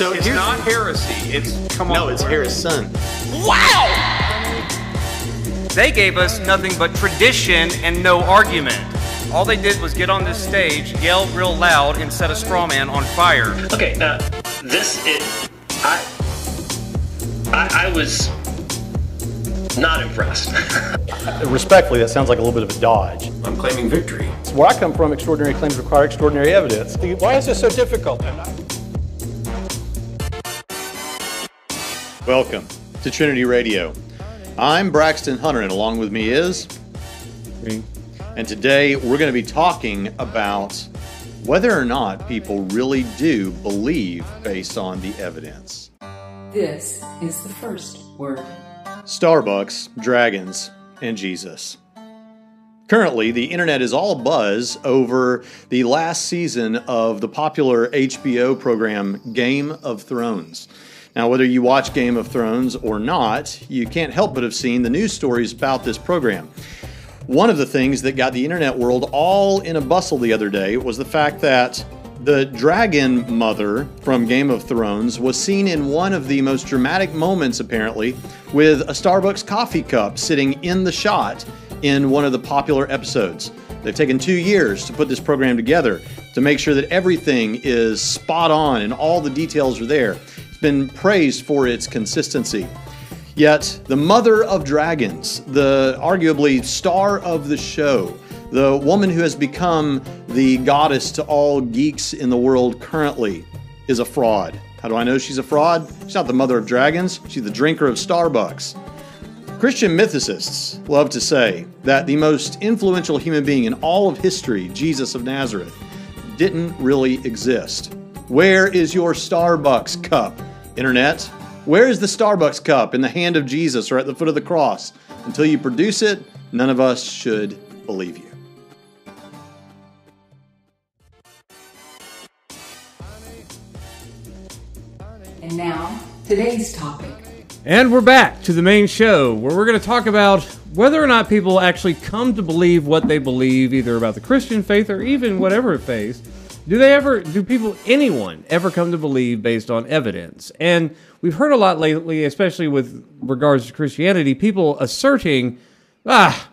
So It's here's- not heresy. It's come on. No, it's Harris' son. Wow! They gave us nothing but tradition and no argument. All they did was get on this stage, yell real loud, and set a straw man on fire. Okay, now this it I I, I was not impressed. Respectfully, that sounds like a little bit of a dodge. I'm claiming victory. It's Where I come from, extraordinary claims require extraordinary evidence. Why is this so difficult? Welcome to Trinity Radio. I'm Braxton Hunter, and along with me is. And today we're going to be talking about whether or not people really do believe based on the evidence. This is the first word. Starbucks, dragons, and Jesus. Currently, the internet is all buzz over the last season of the popular HBO program Game of Thrones. Now, whether you watch Game of Thrones or not, you can't help but have seen the news stories about this program. One of the things that got the internet world all in a bustle the other day was the fact that the dragon mother from Game of Thrones was seen in one of the most dramatic moments, apparently, with a Starbucks coffee cup sitting in the shot in one of the popular episodes. They've taken two years to put this program together to make sure that everything is spot on and all the details are there. Been praised for its consistency. Yet, the mother of dragons, the arguably star of the show, the woman who has become the goddess to all geeks in the world currently, is a fraud. How do I know she's a fraud? She's not the mother of dragons, she's the drinker of Starbucks. Christian mythicists love to say that the most influential human being in all of history, Jesus of Nazareth, didn't really exist. Where is your Starbucks cup, Internet? Where is the Starbucks cup in the hand of Jesus or at the foot of the cross? Until you produce it, none of us should believe you. And now, today's topic. And we're back to the main show where we're going to talk about whether or not people actually come to believe what they believe, either about the Christian faith or even whatever faith. Do they ever, do people, anyone, ever come to believe based on evidence? And we've heard a lot lately, especially with regards to Christianity, people asserting, ah,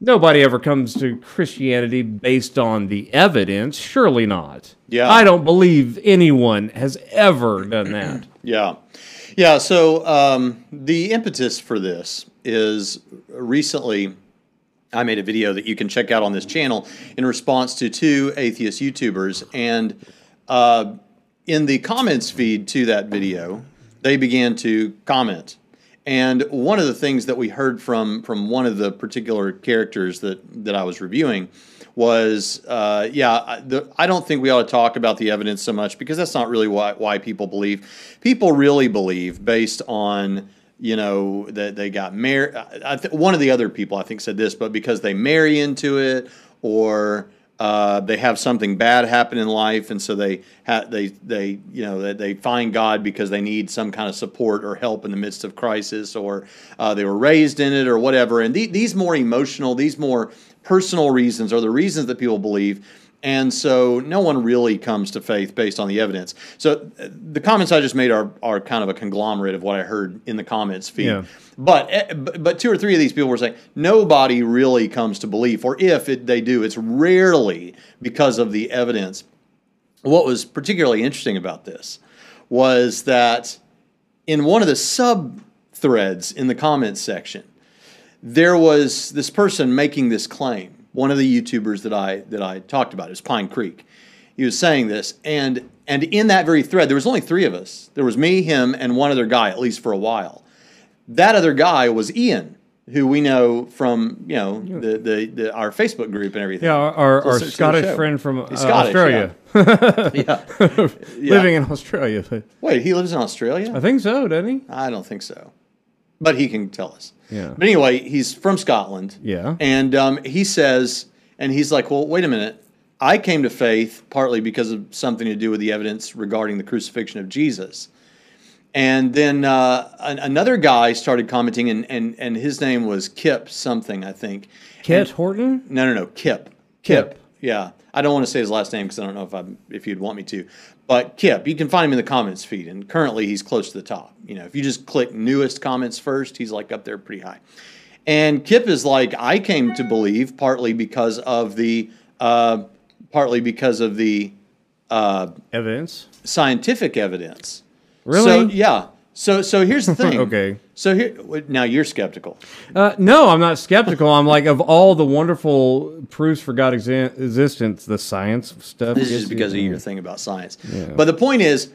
nobody ever comes to Christianity based on the evidence. Surely not. Yeah. I don't believe anyone has ever done that. Yeah. Yeah. So um, the impetus for this is recently I made a video that you can check out on this channel in response to two atheist YouTubers. And uh, in the comments feed to that video, they began to comment. And one of the things that we heard from from one of the particular characters that that I was reviewing was, uh, yeah, I- the, I don't think we ought to talk about the evidence so much because that's not really why why people believe. People really believe based on you know that they got married. Th- one of the other people I think said this, but because they marry into it or uh, they have something bad happen in life, and so they ha- they they you know they, they find God because they need some kind of support or help in the midst of crisis, or uh, they were raised in it, or whatever. And the- these more emotional, these more personal reasons are the reasons that people believe. And so no one really comes to faith based on the evidence. So uh, the comments I just made are, are kind of a conglomerate of what I heard in the comments feed. Yeah. But eh, but but two or three of these people were saying nobody really comes to belief, or if it, they do, it's rarely because of the evidence. What was particularly interesting about this was that in one of the sub threads in the comments section, there was this person making this claim. One of the YouTubers that I that I talked about is Pine Creek. He was saying this, and and in that very thread, there was only three of us. There was me, him, and one other guy, at least for a while. That other guy was Ian, who we know from you know the the, the our Facebook group and everything. Yeah, our, our, Scottish friend from uh, Scottish, Australia, yeah. living in Australia. But Wait, he lives in Australia? I think so, doesn't he? I don't think so. But he can tell us. Yeah. But anyway, he's from Scotland. Yeah. And um, he says, and he's like, well, wait a minute. I came to faith partly because of something to do with the evidence regarding the crucifixion of Jesus. And then uh, an, another guy started commenting, and, and, and his name was Kip something, I think. Kit Horton? No, no, no, Kip. Kip. Yeah, I don't want to say his last name because I don't know if I if you'd want me to. But Kip, you can find him in the comments feed, and currently he's close to the top. You know, if you just click newest comments first, he's like up there pretty high. And Kip is like, I came to believe partly because of the, uh, partly because of the uh, Evidence. scientific evidence. Really? So yeah. So so here's the thing. Okay. So here now you're skeptical. Uh, no, I'm not skeptical. I'm like of all the wonderful proofs for God exi- existence, the science stuff. This is just because of you. your thing about science. But the point is,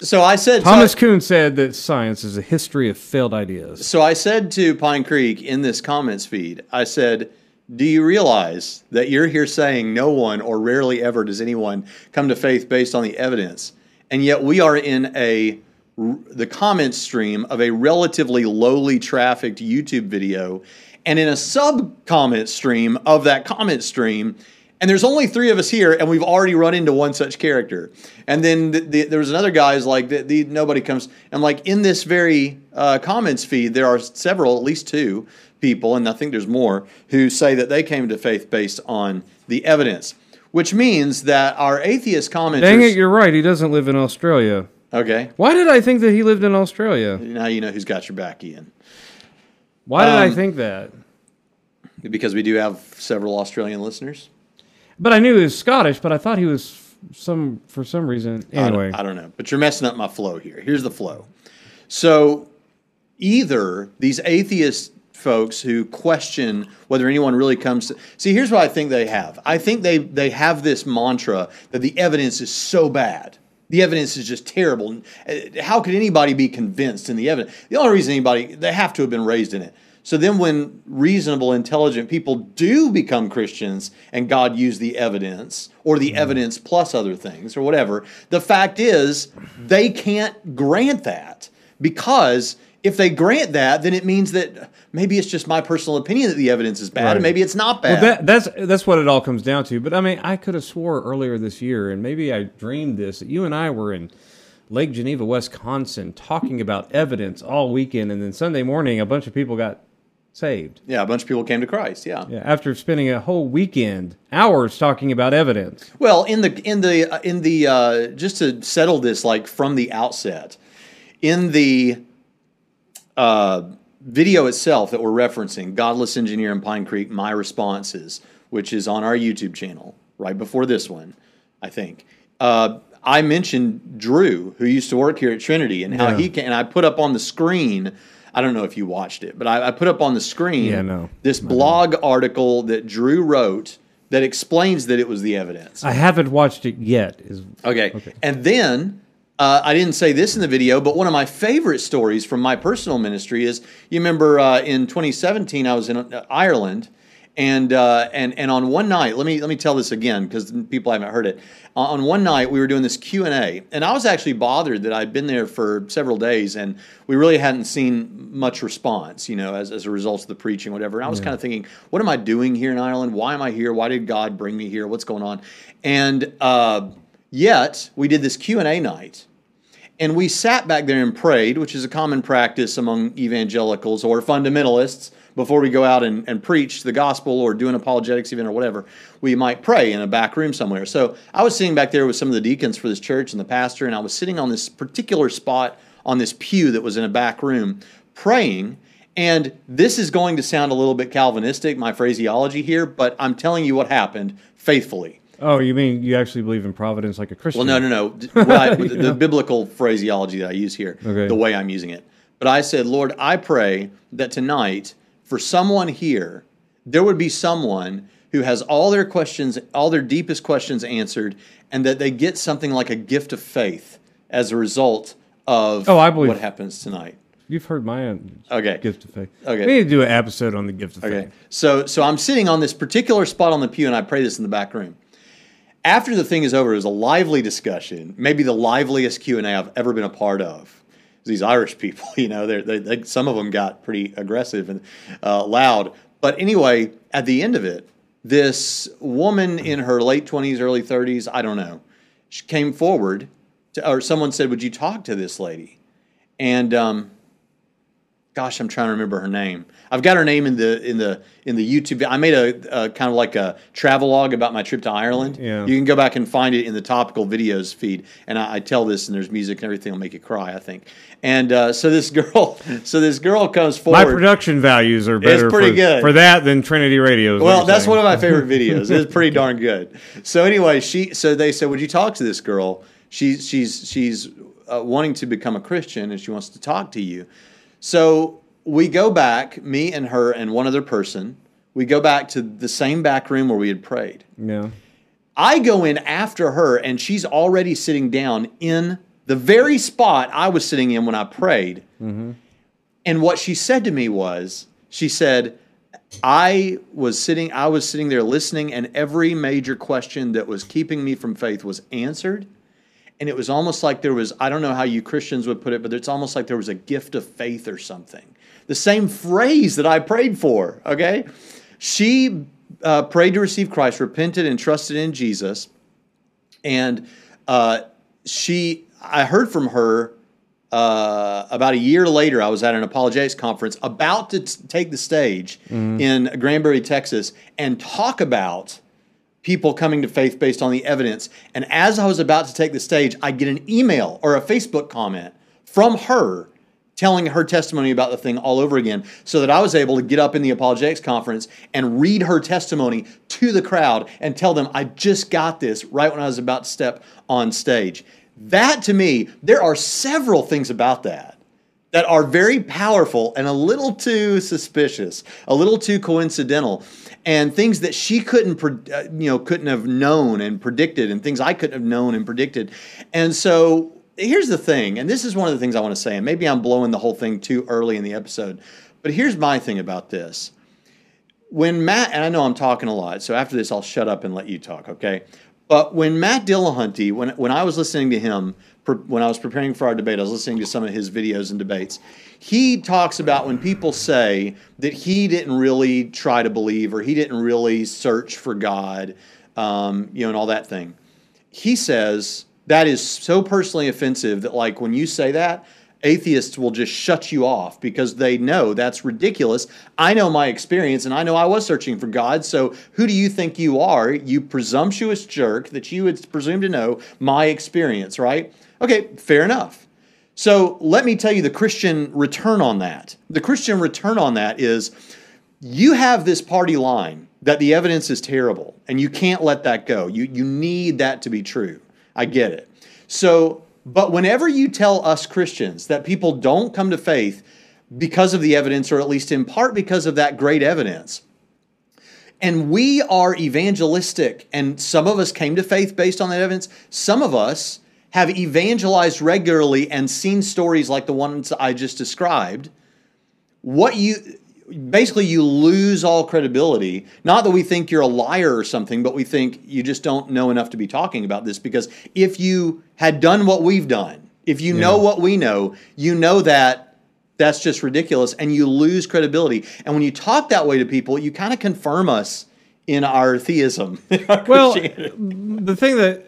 so I said Thomas so, Kuhn said that science is a history of failed ideas. so I said to Pine Creek in this comments feed, I said, "Do you realize that you're here saying no one or rarely ever does anyone come to faith based on the evidence, and yet we are in a the comment stream of a relatively lowly trafficked YouTube video, and in a sub comment stream of that comment stream." And there's only three of us here, and we've already run into one such character. And then the, the, there was another guy who's like, the, the, nobody comes. And like in this very uh, comments feed, there are several, at least two people, and I think there's more, who say that they came to faith based on the evidence, which means that our atheist commenters. Dang it, you're right. He doesn't live in Australia. Okay. Why did I think that he lived in Australia? Now you know who's got your back, Ian. Why did I Um, think that? Because we do have several Australian listeners. But I knew he was Scottish, but I thought he was some for some reason. I don't- Anyway, I don't, know, but you're messing up my flow here. Here's the flow. So either these atheist folks who question whether anyone really comes to see here's what I think they have. I think they they have this mantra that the evidence is so bad. The evidence is just terrible. How could anybody be convinced in the evidence? The only reason anybody they have to have been raised in it. So then when reasonable intelligent people do become Christians and God used the evidence or the mm-hmm. evidence plus other things or whatever, the fact is they can't grant that because if they grant that, then it means that maybe it's just my personal opinion that the evidence is bad, Right. and maybe it's not bad. well, that, that's that's what it all comes down to. But I mean, I could have swore earlier this year, and maybe I dreamed this that you and I were in Lake Geneva, Wisconsin, talking about evidence all weekend, and then Sunday morning, a bunch of people got saved. yeah, a bunch of people came to Christ. Yeah. Yeah, after spending a whole weekend, hours talking about evidence. Well, in the in the uh, in the uh, just to settle this like from the outset, in the uh, video itself that we're referencing, Godless Engineer in Pine Creek, my responses, which is on our YouTube channel right before this one, I think. Uh, I mentioned Drew, who used to work here at Trinity, and how Yeah. he can. And I put up on the screen. I don't know if you watched it, but I, I put up on the screen Yeah, no. this blog article that Drew wrote that explains that it was the evidence. I haven't watched it yet. Is Okay. Okay. And then uh, I didn't say this in the video, but one of my favorite stories from my personal ministry is you remember uh, in 2017 I was in uh, Ireland. And, uh, and and on one night, let me let me tell this again because people haven't heard it. On one night, we were doing this Q and A, and I was actually bothered that I'd been there for several days, and we really hadn't seen much response, you know, as, as a result of the preaching, whatever. And I was kind of thinking, what am I doing here in Ireland? Why am I here? Why did God bring me here? What's going on? And uh, yet, we did this Q and A night, and we sat back there and prayed, which is a common practice among evangelicals or fundamentalists. Before we go out and, and preach the gospel or do an apologetics event or whatever, we might pray in a back room somewhere. So I was sitting back there with some of the deacons for this church and the pastor, and I was sitting on this particular spot on this pew that was in a back room praying. And this is going to sound a little bit Calvinistic, my phraseology here, but I'm telling you what happened faithfully. Oh, you mean you actually believe in providence like a Christian? Well, no, no, no. I- the, the biblical phraseology that I use here, Okay. the way I'm using it. But I said, Lord, I pray that tonight, for someone here, there would be someone who has all their questions, all their deepest questions answered, and that they get something like a gift of faith as a result of Oh, I believe- what happens tonight. You've heard my own Okay. gift of faith. Okay. We need to do an episode on the gift of Okay. faith. So so I'm sitting on this particular spot on the pew and I pray this in the back room. After the thing is over, it was a lively discussion, maybe the liveliest Q and A I've ever been a part of. These Irish people, you know, they they some of them got pretty aggressive and uh, loud. But anyway, at the end of it, this woman in her late twenties, early thirties, I don't know, she came forward, to, or someone said, "Would you talk to this lady?" And um, gosh, I'm trying to remember her name. I've got her name in the in the in the YouTube. I made a, a kind of like a travelogue about my trip to Ireland. Yeah. You can go back and find it in the topical videos feed, and I, I tell this, and there's music and everything will make you cry. I think. And uh, so this girl, so this girl comes forward. My production values are better pretty for, good. for that than Trinity Radio. Well, that's saying. one of my favorite videos. It's pretty darn good. So anyway, she so they said, "Would you talk to this girl? She's she's she's uh, wanting to become a Christian and she wants to talk to you." So we go back, me and her and one other person. We go back to the same back room where we had prayed. Yeah. I go in after her, and she's already sitting down in the very spot I was sitting in when I prayed. Mm-hmm. And what she said to me was, she said, I was sitting, I was sitting there listening, and every major question that was keeping me from faith was answered. And it was almost like there was, I don't know how you Christians would put it, but it's almost like there was a gift of faith or something. The same phrase that I prayed for, okay? She uh, prayed to receive Christ, repented, and trusted in Jesus. And uh, she, I heard from her uh, about a year later. I was at an apologetics conference about to t- take the stage in Granbury, Texas, and talk about people coming to faith based on the evidence. And as I was about to take the stage, I get an email or a Facebook comment from her telling her testimony about the thing all over again so that I was able to get up in the apologetics conference and read her testimony to the crowd and tell them I just got this right when I was about to step on stage. That to me, there are several things about that that are very powerful and a little too suspicious, a little too coincidental, and things that she couldn't, uh, you know, couldn't have known and predicted, and things I couldn't have known and predicted. And so here's the thing, and this is one of the things I want to say, and maybe I'm blowing the whole thing too early in the episode, but here's my thing about this. When Matt, and I know I'm talking a lot, so after this I'll shut up and let you talk, okay? But when Matt Dillahunty, when when I was listening to him, when I was preparing for our debate, I was listening to some of his videos and debates. He talks about when people say that he didn't really try to believe or he didn't really search for God, um, you know, and all that thing. He says that is so personally offensive that, like, when you say that, atheists will just shut you off because they know that's ridiculous. I know my experience and I know I was searching for God. So who do you think you are, you presumptuous jerk, that you would presume to know my experience, right? Okay, fair enough. So let me tell you the Christian return on that. The Christian return on that is you have this party line that the evidence is terrible and you can't let that go. You, you need that to be true. I get it. So, but whenever you tell us Christians that people don't come to faith because of the evidence, or at least in part because of that great evidence, and we are evangelistic, and some of us came to faith based on that evidence, some of us have evangelized regularly and seen stories like the ones I just described. What you basically you lose all credibility. Not that we think you're a liar or something, but we think you just don't know enough to be talking about this because if you had done what we've done, if you know what we know, you know that that's just ridiculous and you lose credibility. And when you talk that way to people, you kind of confirm us in our theism. in our Well, the thing that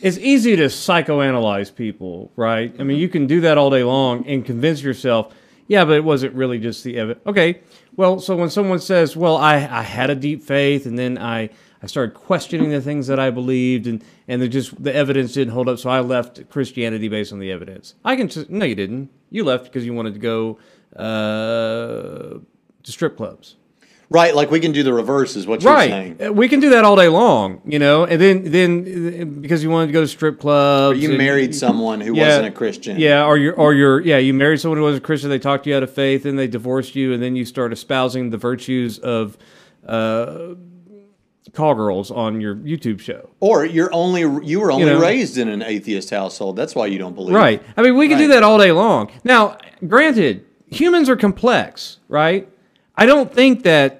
it's easy to psychoanalyze people, right? I mean, you can do that all day long and convince yourself, yeah, but it wasn't really just the evidence. Okay, well, so when someone says, well, I, I had a deep faith and then I, I started questioning the things that I believed and, and the just the evidence didn't hold up, so I left Christianity based on the evidence. I can no, you didn't. You left because you wanted to go uh, to strip clubs. Right, like we can do the reverse, is what you're Right. saying. Uh, We can do that all day long, you know, and then then because you wanted to go to strip clubs. You and- married someone who wasn't a Christian. Yeah, or you're or you're yeah, you married someone who wasn't a Christian, they talked you out of faith, and they divorced you, and then you start espousing the virtues of uh call girls on your YouTube show. Or you're only you were only know. raised in an atheist household. That's why you don't believe. Right. I mean, we can do that all day long. Now, granted, humans are complex, right? I don't think that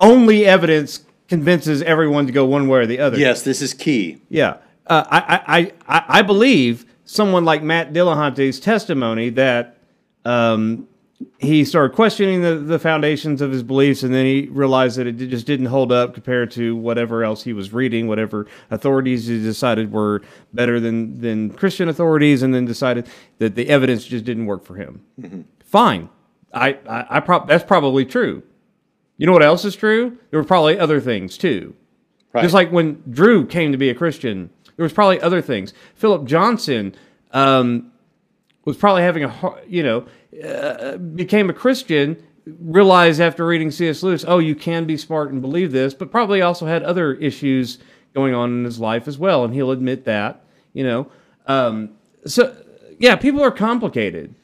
only evidence convinces everyone to go one way or the other. Yes, this is key. Yeah. Uh, I, I, I, I- believe someone like Matt Dillahunty's testimony that um, he started questioning the, the foundations of his beliefs, and then he realized that it just didn't hold up compared to whatever else he was reading, whatever authorities he decided were better than, than Christian authorities, and then decided that the evidence just didn't work for him. Fine. I, I, I prob- that's probably true. You know what else is true? There were probably other things too. Right. Just like when Drew came to be a Christian, there was probably other things. Philip Johnson um, was probably having a, you know, uh, became a Christian, realized after reading C.S. Lewis, oh, you can be smart and believe this, but probably also had other issues going on in his life as well, and he'll admit that, you know. Um, so, yeah, people are complicated.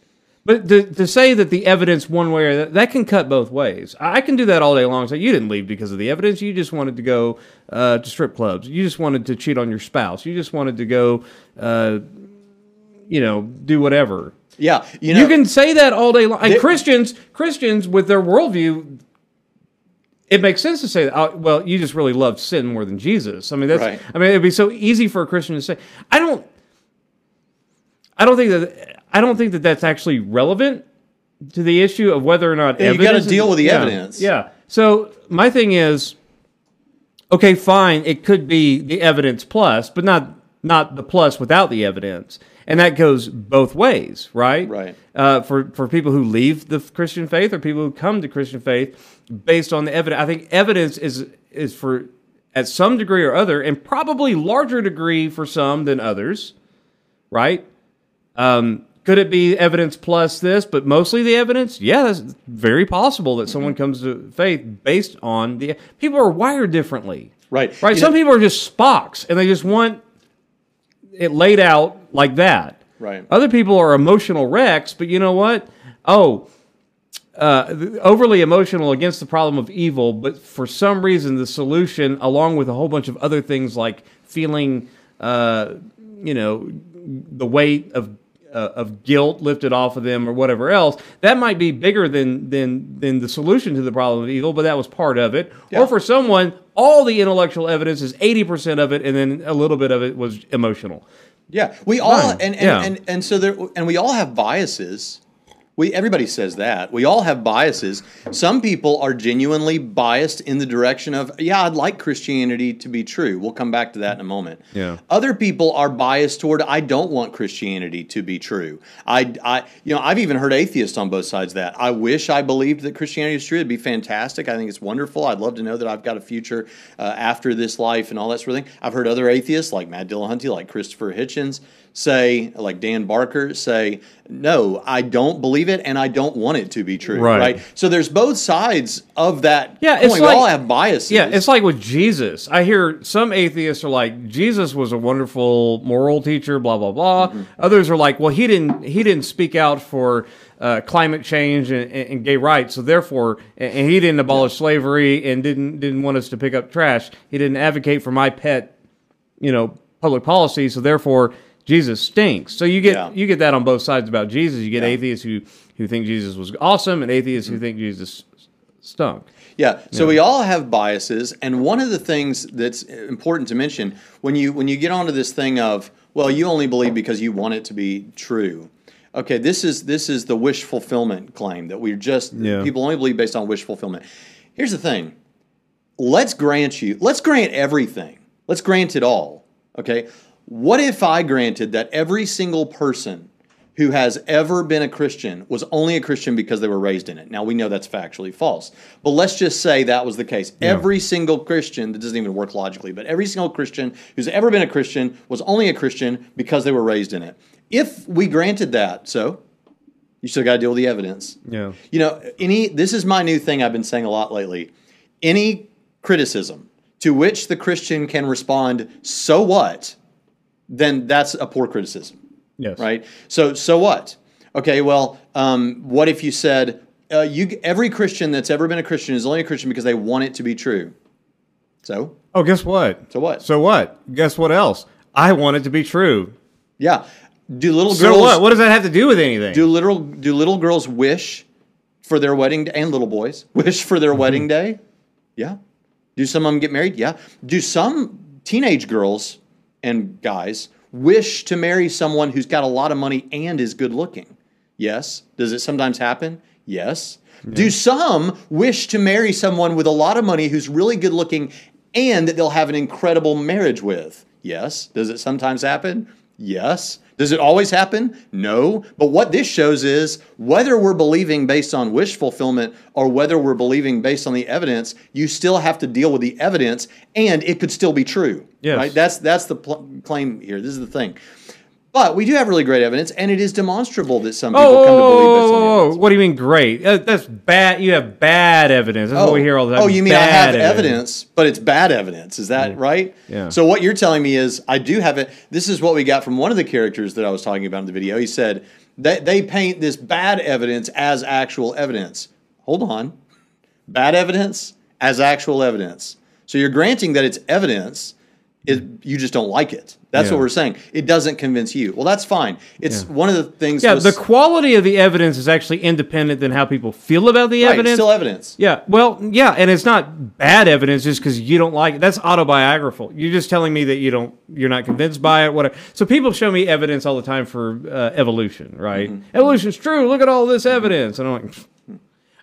But to, to say that the evidence one way or that, that can cut both ways. I can do that all day long. Say you didn't leave because of the evidence. You just wanted to go uh, to strip clubs. You just wanted to cheat on your spouse. You just wanted to go, uh, you know, do whatever. Yeah, you know, You can say that all day long. And They- Christians, Christians with their worldview, it makes sense to say that. Oh, well, you just really loved sin more than Jesus. I mean, that's. Right. I mean, it'd be so easy for a Christian to say. I don't. I don't think that. I don't think that that's actually relevant to the issue of whether or not Yeah, you evidence. gotta deal with the yeah, evidence. Yeah. So my thing is, okay, fine. It could be the evidence plus, but not not the plus without the evidence, and that goes both ways, right? Right. Uh, for for people who leave the Christian faith or people who come to Christian faith based on the evidence, I think evidence is is for at some degree or other, and probably larger degree for some than others, right? Um, could it be evidence plus this, but mostly the evidence? Yeah, that's very possible that someone comes to faith based on the. People are wired differently, Right. Right. You Some know- people are just Spocks, and they just want it laid out like that. Right. Other people are emotional wrecks, but you know what? Oh, uh, overly emotional against the problem of evil, but for some reason the solution, along with a whole bunch of other things like feeling, uh, you know, the weight of uh, of guilt lifted off of them or whatever else, that might be bigger than than than the solution to the problem of evil, but that was part of it. Yeah. Or for someone, all the intellectual evidence is eighty percent of it, and then a little bit of it was emotional. Yeah, we all and and, Yeah. and and so there and we all have biases. We everybody says that. We all have biases. Some people are genuinely biased in the direction of, yeah, I'd like Christianity to be true. We'll come back to that in a moment. Yeah. Other people are biased toward I don't want Christianity to be true. I I you know, I've even heard atheists on both sides of that. I wish I believed that Christianity is true. It'd be fantastic. I think it's wonderful. I'd love to know that I've got a future uh, after this life and all that sort of thing. I've heard other atheists like Matt Dillahunty, like Christopher Hitchens, say, like Dan Barker, say, no, I don't believe it and I don't want it to be true. Right. Right. So there's both sides of that. Yeah, coin. it's we all have biases. Yeah, it's like with Jesus. I hear some atheists are like, Jesus was a wonderful moral teacher, blah blah blah. Mm-hmm. Others are like, well, he didn't he didn't speak out for uh, climate change and, and, gay rights, so therefore, and, and he didn't abolish slavery and didn't didn't want us to pick up trash. He didn't advocate for my pet, you know, public policy, so therefore. Jesus stinks. So you get Yeah. you get that on both sides about Jesus. You get Yeah. atheists who who think Jesus was awesome, and atheists who think Jesus stunk. Yeah. So we all have biases, and one of the things that's important to mention when you when you get onto this thing of well, you only believe because you want it to be true. Okay, this is this is the wish fulfillment claim that we're just Yeah. people only believe based on wish fulfillment. Here's the thing. Let's grant you. Let's grant everything. Let's grant it all. Okay. What if I granted that every single person who has ever been a Christian was only a Christian because they were raised in it. Now we know that's factually false, but let's just say that was the case. Every single Christian, that doesn't even work logically, but every single Christian who's ever been a Christian was only a Christian because they were raised in it. If we granted that, so you still got to deal with the evidence. Yeah. You know, any this is my new thing I've been saying a lot lately. Any criticism to which the Christian can respond, so what? Then that's a poor criticism Yes. right? So so what? Okay, well, um, what if you said uh, you every Christian that's ever been a Christian is only a Christian because they want it to be true? So Oh, guess what? So what? So what? Guess what else? I want it to be true. yeah, do little So girls what? What does that have to do with anything? do little do little girls wish for their wedding day, and little boys wish for their wedding day? Yeah. Do some of them get married? Yeah. Do some teenage girls and guys wish to marry someone who's got a lot of money and is good looking? Yes. Does it sometimes happen? Yes. Do some wish to marry someone with a lot of money who's really good looking and that they'll have an incredible marriage with? Yes. Does it sometimes happen? Yes. Does it always happen? No. But what this shows is whether we're believing based on wish fulfillment or whether we're believing based on the evidence, you still have to deal with the evidence and it could still be true. Yes. Right? That's that's the pl- claim here. This is the thing. But we do have really great evidence, and it is demonstrable that some oh, people Oh, come to oh, believe based on oh, oh, what do you mean great? That's bad. You have bad evidence. That's what we oh, hear all the time. Oh, you mean I have evidence. but it's bad evidence? Is that right? Yeah. So what you're telling me is I do have it. This is what we got from one of the characters that I was talking about in the video. He said that they paint this bad evidence as actual evidence. Hold on, bad evidence as actual evidence. So you're granting that it's evidence. It, you just don't like it. That's Yeah. what we're saying. It doesn't convince you. Well, that's fine. It's Yeah. one of the things. Yeah, was- the quality of the evidence is actually independent than how people feel about the right, evidence. still evidence. Yeah, well, yeah, and it's not bad evidence just because you don't like it. That's autobiographical. You're just telling me that you don't, you're not convinced by it. Whatever. So people show me evidence all the time for uh, evolution, right? Mm-hmm. Evolution's true. Look at all this evidence, and I'm like.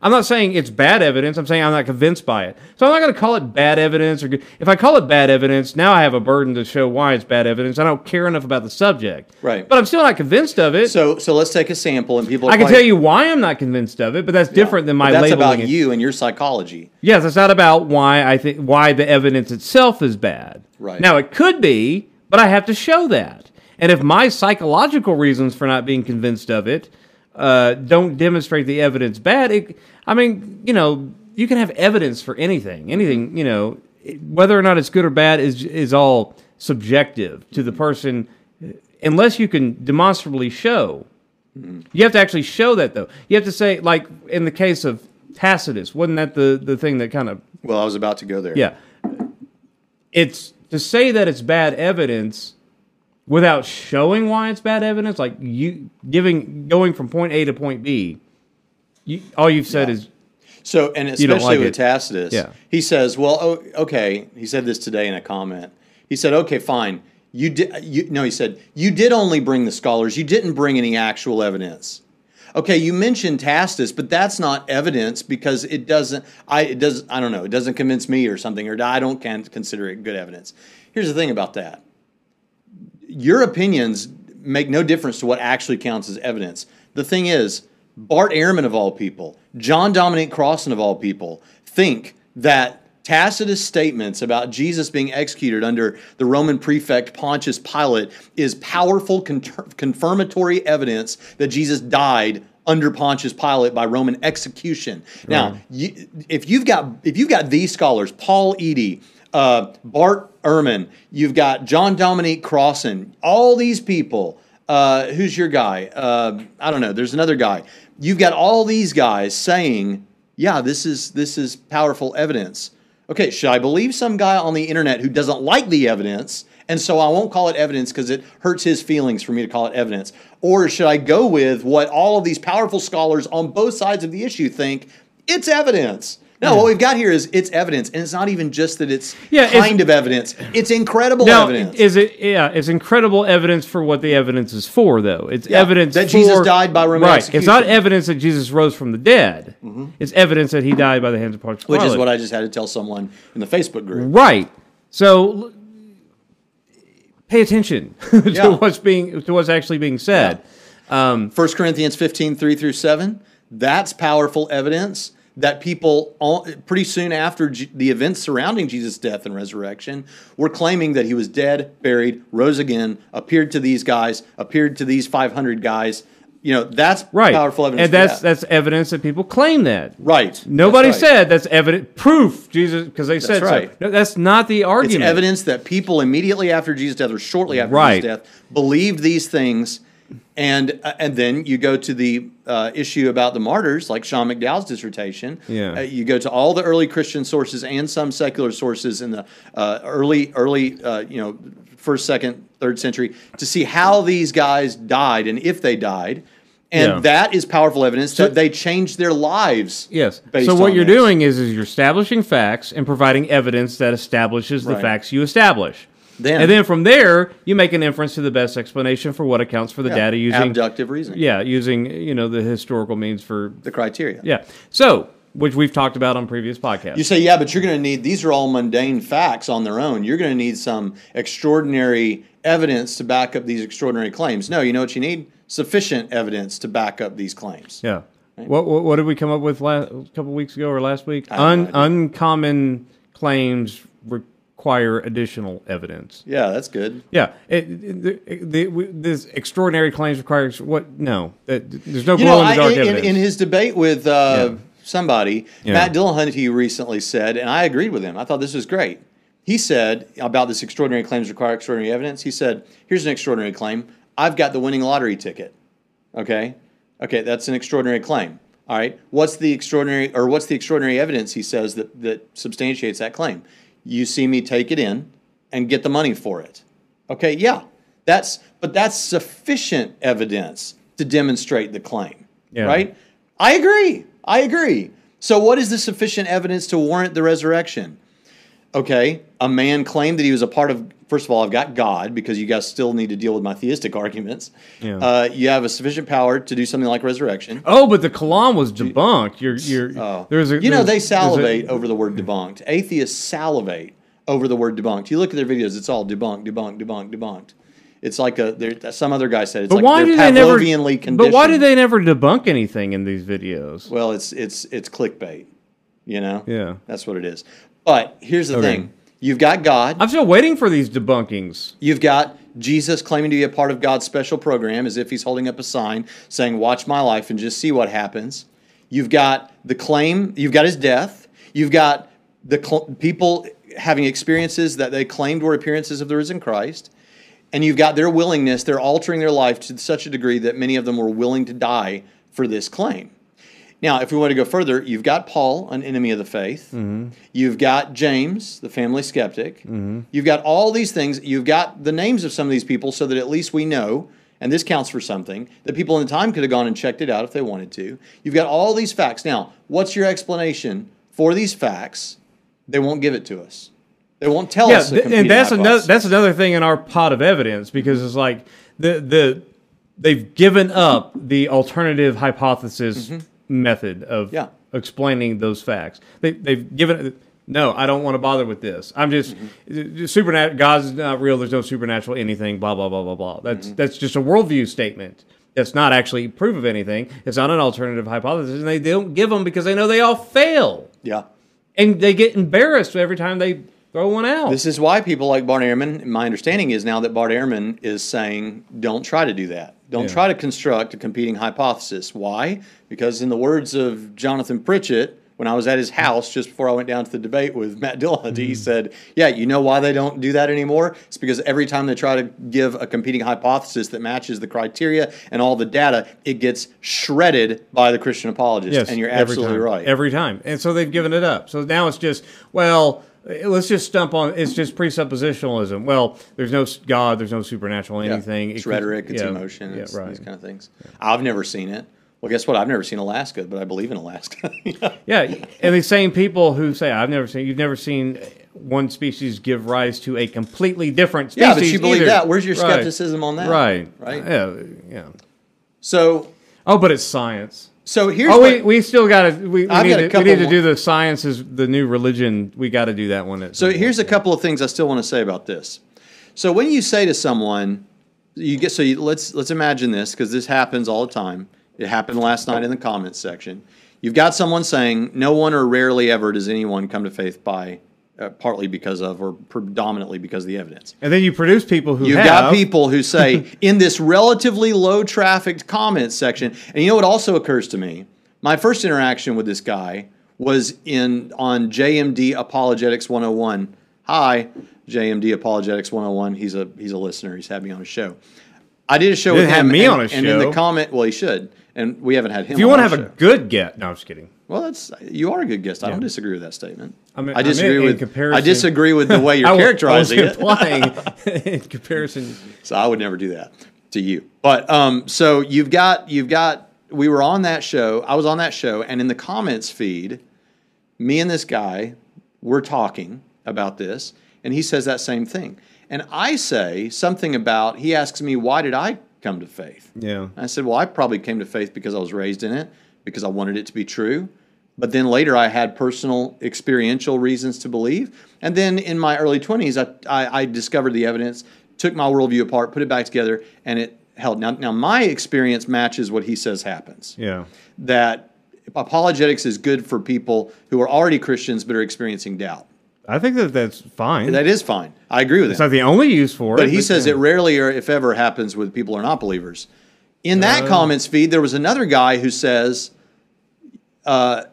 I'm not saying it's bad evidence. I'm saying I'm not convinced by it. So I'm not going to call it bad evidence. Or good. if I call it bad evidence, now I have a burden to show why it's bad evidence. I don't care enough about the subject. Right. But I'm still not convinced of it. So so let's take a sample and people. I can tell you why I'm not convinced of it, but that's different than my But that's about it. you and your psychology. Yes, it's not about why I think why the evidence itself is bad. Right. Now it could be, but I have to show that. And if my psychological reasons for not being convinced of it uh, don't demonstrate the evidence bad, it, I mean, you know, you can have evidence for anything. Anything, mm-hmm. you know, whether or not it's good or bad is is all subjective to the mm-hmm. person, unless you can demonstrably show. Mm-hmm. You have to actually show that, though. You have to say, like in the case of Tacitus, wasn't that the the thing that kind of Well, I was about to go there. yeah. It's to say that it's bad evidence without showing why it's bad evidence, like you giving going from point A to point B. You, all you've said Yeah. is So, and especially like with it. Tacitus, Yeah. he says, "Well, oh, okay." He said this today in a comment. He said, "Okay, fine. You did. You no." He said, "You did only bring the scholars. You didn't bring any actual evidence." Okay, you mentioned Tacitus, but that's not evidence because it doesn't. I it does. I don't know. It doesn't convince me or something, or I don't can consider it good evidence. Here's the thing about that. Your opinions make no difference to what actually counts as evidence. The thing is, Bart Ehrman of all people, John Dominic Crossan of all people, think that Tacitus' statements about Jesus being executed under the Roman prefect Pontius Pilate is powerful con- confirmatory evidence that Jesus died under Pontius Pilate by Roman execution. Now, you, if you've got if you've got these scholars, Paul Eddy, uh, Bart Ehrman, you've got John Dominic Crossan, all these people. Uh, who's your guy? Uh, I don't know. There's another guy. You've got all these guys saying, "Yeah, this is this is powerful evidence." Okay, should I believe some guy on the internet who doesn't like the evidence, and so I won't call it evidence because it hurts his feelings for me to call it evidence? Or should I go with what all of these powerful scholars on both sides of the issue think? It's evidence. No, what we've got here is it's evidence, and it's not even just that it's Yeah, it's- kind of evidence. It's incredible now. evidence. Is it? Yeah, it's incredible evidence for what the evidence is for, though. It's Yeah, evidence that Jesus died by Roman right. It's not. Mm-hmm. evidence that Jesus rose from the dead. It's evidence that he died by the hands of Pontius Pilate, which is what I just had to tell someone in the Facebook group. Right. So pay attention to Yeah. what's being to what's actually being said. 1 Corinthians 15, 3 through 7, that's powerful evidence that people, all, pretty soon after J- the events surrounding Jesus' death and resurrection, were claiming that he was dead, buried, rose again, appeared to these guys, appeared to these 500 guys. You know, that's Right. powerful evidence. and that's that. that's evidence that people claim that. right. Nobody That's right. said that's evident proof Jesus because they said right. so. No, that's not the It's argument. evidence that people immediately after Jesus' death or shortly after Right. Jesus' death believed these things. And uh, and then you go to the uh, issue about the martyrs, like Sean McDowell's dissertation. Yeah. Uh, you go to all the early Christian sources and some secular sources in the uh, early early uh, you know first, second, third century to see how these guys died and if they died. And Yeah. that is powerful evidence that they changed their lives. Yes. So what you're this. doing is is you're establishing facts and providing evidence that establishes the Right. facts you establish. Then- and then from there, you make an inference to the best explanation for what accounts for the Yeah, data using abductive reasoning. Yeah, using you know the historical means for The criteria. yeah. So, which we've talked about on previous podcasts. You say, yeah, but you're going to need, these are all mundane facts on their own. You're going to need some extraordinary evidence to back up these extraordinary claims. No, you know what you need? Sufficient evidence to back up these claims. Yeah. What, what what did we come up with last, a couple weeks ago or last week? Un, uncommon claims require additional evidence. Yeah, that's good. Yeah, it, it, the, the, this extraordinary claims requires what? No, that, there's no You glow know, in the I, dark in, evidence. in his debate with uh, Yeah. somebody, Yeah. Matt Dillahunty recently said, and I agreed with him. I thought this was great. He said about this extraordinary claims require extraordinary evidence. He said, "Here's an extraordinary claim. I've got the winning lottery ticket. Okay, okay, that's an extraordinary claim. All right, what's the extraordinary or what's the extraordinary evidence?" He says that that substantiates that claim. You see me take it in and get the money for it. Okay, yeah, that's but that's sufficient evidence to demonstrate the claim, Yeah. right? I agree. I agree. So, what is the sufficient evidence to warrant the resurrection? Okay, a man claimed that he was a part of. First of all, I've got God because you guys still need to deal with my theistic arguments. Yeah. Uh, you have a sufficient power to do something like resurrection. oh, but the Kalam was debunked. You're you're Oh. there's a you know they there's a- salivate over the word debunked. Atheists salivate over the word debunked. You look at their videos; it's all debunked, debunked, debunked, debunked. It's like a. Some other guy said it's But like why they're do they never? But why do they never debunk anything in these videos? Well, it's it's it's clickbait. You know. Yeah. That's what it is. But here's the Okay. thing: you've got God. I'm still waiting for these debunkings. You've got Jesus claiming to be a part of God's special program as if he's holding up a sign saying, Watch my life and just see what happens. You've got the claim, you've got his death. You've got the cl- people having experiences that they claimed were appearances of the risen Christ. And you've got their willingness, they're altering their life to such a degree that many of them were willing to die for this claim. Now, if we want to go further, you've got Paul, an enemy of the faith. Mm-hmm. You've got James, the family skeptic. Mm-hmm. You've got all these things. You've got the names of some of these people so that at least we know, and this counts for something, that people in the time could have gone and checked it out if they wanted to. You've got all these facts. Now, what's your explanation for these facts? They won't give it to us. They won't tell Yeah, us. th- and that's another that's another thing in our pot of evidence because it's like the the they've given up the alternative hypothesis mm-hmm. Method of. Yeah. explaining those facts. They they've given no, I don't want to bother with this. I'm just Mm-hmm. supernatural. God's not real. There's no supernatural anything. Blah blah blah blah blah. That's Mm-hmm. that's just a worldview statement. That's not actually proof of anything. It's not an alternative hypothesis, and they don't give them because they know they all fail, yeah. and they get embarrassed every time they throw one out. This is why people like Bart Ehrman, my understanding is now that Bart Ehrman is saying, don't try to do that. Don't Yeah. try to construct a competing hypothesis. Why? Because, in the words of Jonathan Pritchett, when I was at his house just before I went down to the debate with Matt Dillahunty, he mm-hmm. said, Yeah, you know why they don't do that anymore? It's because every time they try to give a competing hypothesis that matches the criteria and all the data, it gets shredded by the Christian apologist. and you're absolutely time. right. Every time. And so they've given it up. So now it's just, well, Uh, let's just stump on it's just presuppositionalism. Well, there's no God, there's no supernatural Yeah. anything. It's It could- rhetoric, it's yeah, emotion, Yeah, it's right. these kind of things. I've never seen it. Well, guess what? I've never seen Alaska, but I believe in Alaska. Yeah, and the same people who say I've never seen, you've never seen one species give rise to a completely different species. yeah, but you believe either. that. Where's your Right. skepticism on that? Right, Right. Yeah, yeah. So, Oh, but it's science. So here's Oh, what, we, we still got to we, we need to, we need to do the science is the new religion. We got to do that one. So here's a couple of things I still want to say about this. So when you say to someone, you get so you, let's let's imagine this because this happens all the time. It happened last night in the comments section. You've got someone saying, "No one or rarely ever does anyone come to faith by." Uh, partly because of, or predominantly because of the evidence. And then you produce people who You've have, got people who say in this relatively low trafficked comments section, and you know what also occurs to me? My first interaction with this guy was in on JMD Apologetics 101. Hi, JMD Apologetics 101. He's a he's a listener. He's had me on a show. I did a show with have him. me and, on a show. And in the comment, well, he should. And we haven't had him. If you want to have a good guest, no, I'm just kidding. well, that's you are a good guest. I don't disagree with that statement. I mean- I I disagree meant in with I disagree with the way you're I characterizing I was it. in comparison. So I would never do that to you. But um, so you've got you've got we were on that show. I was on that show, and in the comments feed, me and this guy were talking, about this, and he says that same thing. And I say something about, he asks me, why did I come to faith? Yeah. I said, well, I probably came to faith because I was raised in it, because I wanted it to be true. But then later I had personal experiential reasons to believe. And then in my early 20s, I, I, I discovered the evidence, took my worldview apart, put it back together, and it held. Now, now my experience matches what he says happens Yeah. that apologetics is good for people who are already Christians but are experiencing doubt. I think that that's fine. That is fine. I agree with that. it's him. not the only use for it. But he says yeah. it rarely or if ever happens with people who are not believers. In that Uh. comments feed, there was another guy who says, uh,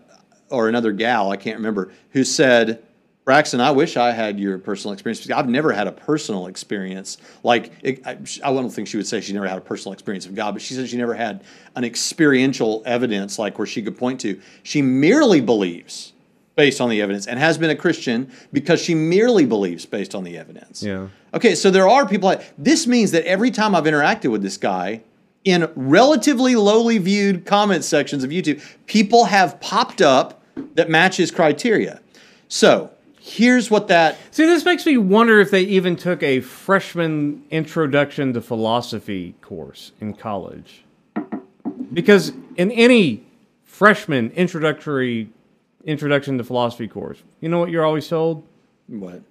or another gal, I can't remember, who said, Braxton, I wish I had your personal experience. I've never had a personal experience. Like, it, I, I don't think she would say she never had a personal experience of God, but she said she never had an experiential evidence like where she could point to. She merely believes based on the evidence and has been a Christian because she merely believes based on the evidence. Yeah. Okay, so there are people like this means that every time I've interacted with this guy in relatively lowly viewed comment sections of YouTube, people have popped up that match his criteria. So here's what that See, this makes me wonder if they even took a freshman introduction to philosophy course in college. Because in any freshman introductory introduction to philosophy course, you know what you're always told? what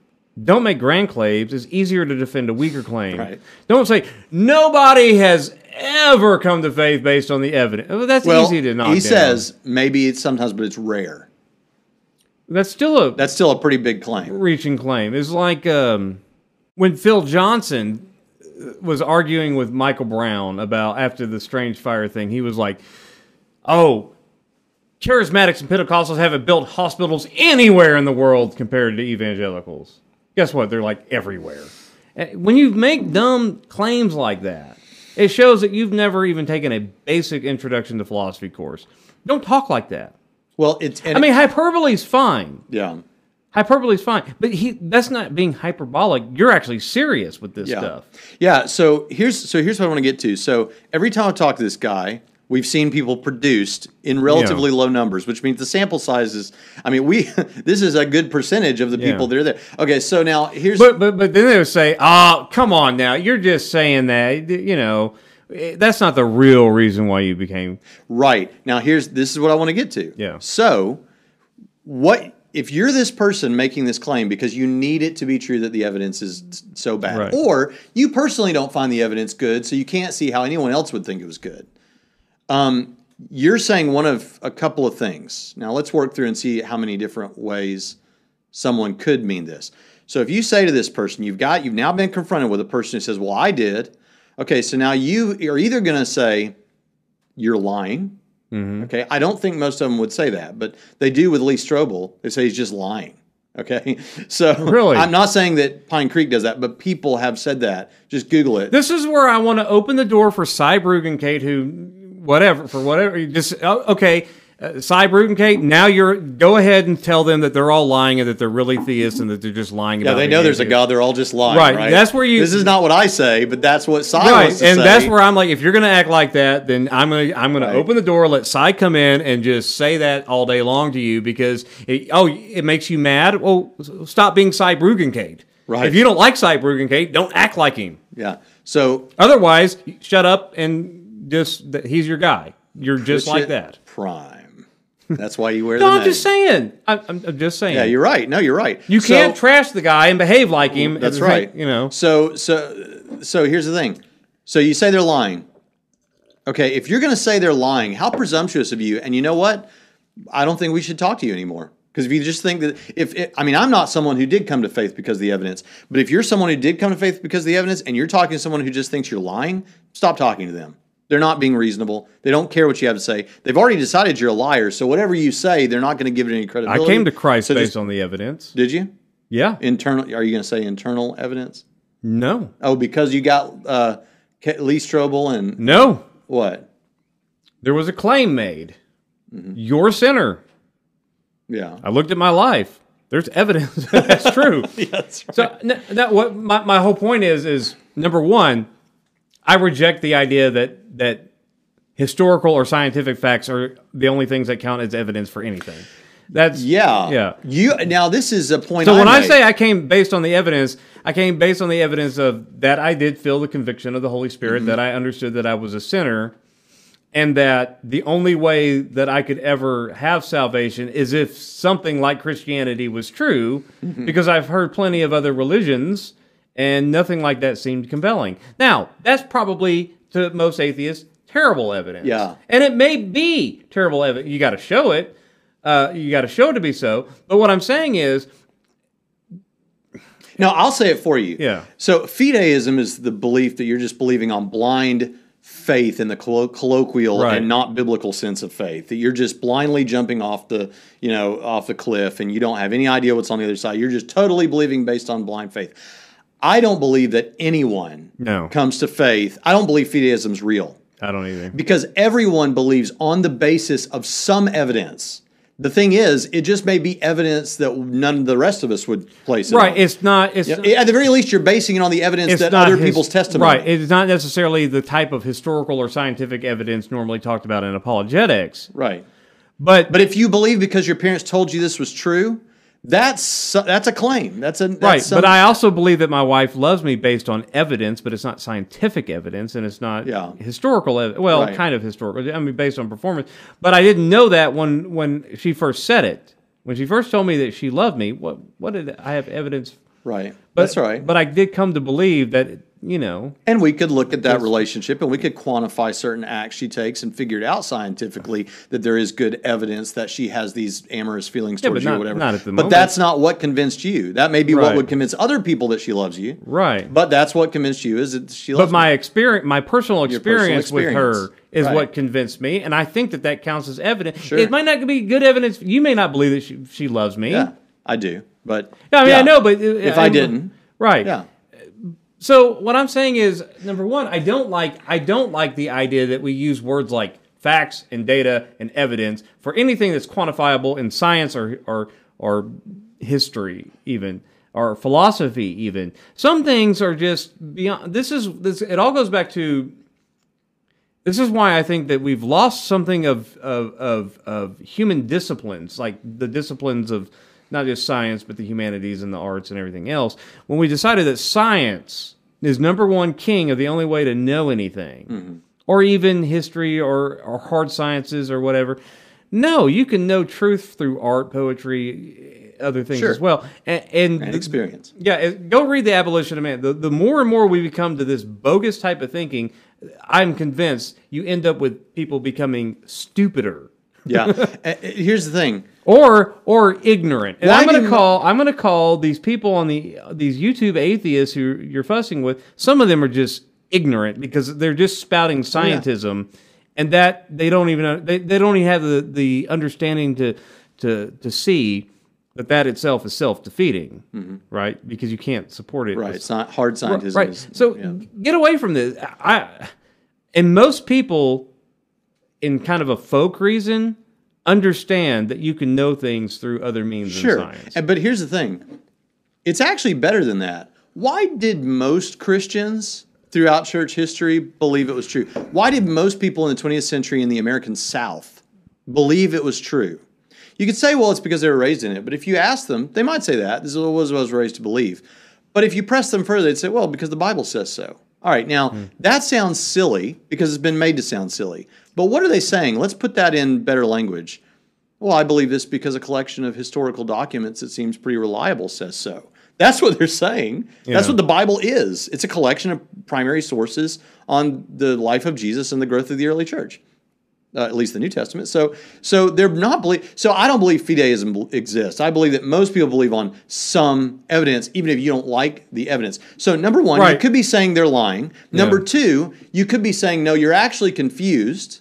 Don't make grand claims. It's easier to defend a weaker claim. Right. Don't say nobody has ever come to faith based on the evidence. Well, that's well easy to knock he down. says maybe it's sometimes, but it's rare. that's still a That's still a pretty big claim. reaching claim. It's like um, when Phil Johnson uh, was arguing with Michael Brown about after the Strange Fire thing. He was like, "Oh, charismatics and Pentecostals haven't built hospitals anywhere in the world compared to evangelicals." Guess what? They're like everywhere. Eh, when you make dumb claims like that, it shows that you've never even taken a basic introduction to philosophy course. Don't talk like that. Well, it's and I mean, hyperbole's fine. yeah. Hyperbole is fine, but he that's not being hyperbolic. You're actually serious with this Yeah. stuff. Yeah. So here's so here's what I want to get to. So every time I talk to this guy, we've seen people produced in relatively low numbers, which means the sample size is. I mean, we this is a good percentage of the Yeah. people that are there. Okay. So now here's But but but then they would say, "Oh, come on now, you're just saying that." You know, eh, that's not the real reason why you became. right now here's this is what I want to get to. Yeah. So what if you're this person making this claim because you need it to be true that the evidence is so bad, Right. or you personally don't find the evidence good, so you can't see how anyone else would think it was good? Um, you're saying one of a couple of things. Now let's work through and see how many different ways someone could mean this. So if you say to this person, you've got you've now been confronted with a person who says, "Well, I did." Okay, so now you are either going to say you're lying. Okay, I don't think most of them would say that, but they do with Lee Strobel. They say he's just lying. Okay, so Really? I'm not saying that Pine Creek does that, but people have said that. Just Google it. This is where I want to open the door for Cy Kate, who, whatever, for whatever, you just oh, okay. Uh, Cy now you're go ahead and tell them that they're all lying and that they're really theists and that they're just lying Yeah, about. they know there's a. God. They're all just lying. Right, Right. that's where you- This is not what I say, but that's what Cy right, wants to and say. that's where I'm like, if you're going to act like that, then I'm going to I'm going Right. to open the door, let Cy come in, and just say that all day long to you because it, oh, it makes you mad. Well, stop being Cy Kate. Right. If you don't like Cy Kate, don't act like him. Yeah. So Otherwise, shut up and just he's your guy. You're just like that. Prime. That's why you wear No, the I'm name. just saying. I'm, I'm, just saying. Yeah, you're right. No, you're right. you So- can't trash the guy and behave like him. That's same- right. You know. So so so here's the thing. So you say they're lying. Okay, if you're going to say they're lying, how presumptuous of you? And you know what? I don't think we should talk to you anymore. Because if you just think that, if it, I mean, I'm not someone who did come to faith because of the evidence, but if you're someone who did come to faith because of the evidence, and you're talking to someone who just thinks you're lying, stop talking to them. They're not being reasonable. They don't care what you have to say. They've already decided you're a liar. So whatever you say, they're not going to give it any credibility. I came to Christ So based just- on the evidence. Did you Yeah. internal? Are you going to say internal evidence? No. Oh, because you got uh, Lee Strobel and No. what? There was a claim made. Mm-hmm. You're a sinner. Yeah. I looked at my life. There's evidence that that's true. That's right. So n- that what my, my whole point is is number one, I reject the idea that that historical or scientific facts are the only things that count as evidence for anything. That's Yeah. yeah. You now this is a point. So when I say I came based on the evidence, I came based on the evidence of that I did feel the conviction of the Holy Spirit, Mm-hmm. that I understood that I was a sinner, and that the only way that I could ever have salvation is if something like Christianity was true, Mm-hmm. because I've heard plenty of other religions and nothing like that seemed compelling. Now, that's probably to most atheists terrible evidence. Yeah. And it may be terrible evidence. You got to show it. Uh, you got to show it to be so. But what I'm saying is, No, I'll say it for you. Yeah. So fideism is the belief that you're just believing on blind faith in the collo- colloquial Right. and not biblical sense of faith. That you're just blindly jumping off the, you know, off the cliff and you don't have any idea what's on the other side. You're just totally believing based on blind faith. I don't believe that anyone No. comes to faith. I don't believe fideism's real I don't either. because everyone believes on the basis of some evidence. The thing is, it just may be evidence that none of the rest of us would place it Right. on. It's not. It's. Yeah, at the very least, you're basing it on the evidence that other his- people's testimony. Right. It's not necessarily the type of historical or scientific evidence normally talked about in apologetics. right. But But if you believe because your parents told you this was true, that's that's a claim. That's a that's right. some- but I also believe that my wife loves me based on evidence, but it's not scientific evidence and it's not Yeah. historical. Ev- well, Right. kind of historical. I mean, based on performance. But I didn't know that when when she first said it. When she first told me that she loved me, what what did I have evidence? right. But, that's right. But I did come to believe that you know and we could look at that relationship and we could quantify certain acts she takes and figure it out scientifically that there is good evidence that she has these amorous feelings Yeah, towards but you not- or whatever. not at the but moment. that's not what convinced you. That may be what would convince other people that she loves you. right. But that's what convinced you is that she loves But my experience, my personal Your personal experience, with her is Right. what convinced me, and I think that that counts as evidence. Sure. It might not be good evidence. You may not believe that she, she loves me. Yeah, I do. But I mean, yeah. I know, but uh, if I didn't, right? yeah. So what I'm saying is, number one, I don't like I don't like the idea that we use words like facts and data and evidence for anything that's quantifiable in science or or or history even or philosophy even. Some things are just beyond. This is this. It all goes back to. This is why I think that we've lost something of of of, of human disciplines, like the disciplines of not just science, but the humanities and the arts and everything else. When we decided that science is number one king of the only way to know anything, mm-hmm. or even history or, or hard sciences or whatever. No, you can know truth through art, poetry, other things Sure. as well, and, and, And experience. yeah, go read the Abolition of Man. The, the more and more we become to this bogus type of thinking, I'm convinced you end up with people becoming stupider Yeah. Here's the thing. Or or ignorant. And Why I'm going to call I'm going to call these people on the these YouTube atheists who you're fussing with. Some of them are just ignorant because they're just spouting scientism, and that they don't even they, they don't even have the, the understanding to to to see that that itself is self defeating, right? Because you can't support it. Mm-hmm. Right. It's not hard scientism. Right. is- So yeah. get away from this. I and most people in kind of a folk reason understand that you can know things through other means Sure. in science. But here's the thing it's actually better than that. Why did most Christians throughout church history believe it was true? Why did most people in the 20th century in the American South believe it was true? You could say, well, it's because they were raised in it. But if you ask them, they might say that. This is what what I was raised to believe. But if you press them further, they'd say, well, because the Bible says so. All right, now hmm. that sounds silly because it's been made to sound silly. But what are they saying? Let's put that in better language. Well, I believe this because a collection of historical documents that seems pretty reliable says so. That's what they're saying. That's what the Bible is. It's a collection of primary sources on the life of Jesus and the growth of the early church. Uh, at least the New Testament. So, so they're not believe. So I don't believe fideism exists. I believe that most people believe on some evidence, even if you don't like the evidence. So number one, you could be saying they're lying. Number Yeah. two, you could be saying no, you're actually confused.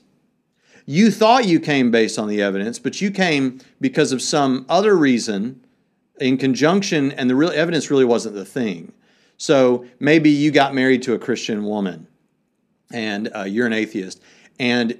You thought you came based on the evidence, but you came because of some other reason in conjunction, and the real evidence really wasn't the thing. So maybe you got married to a Christian woman and uh, you're an atheist. And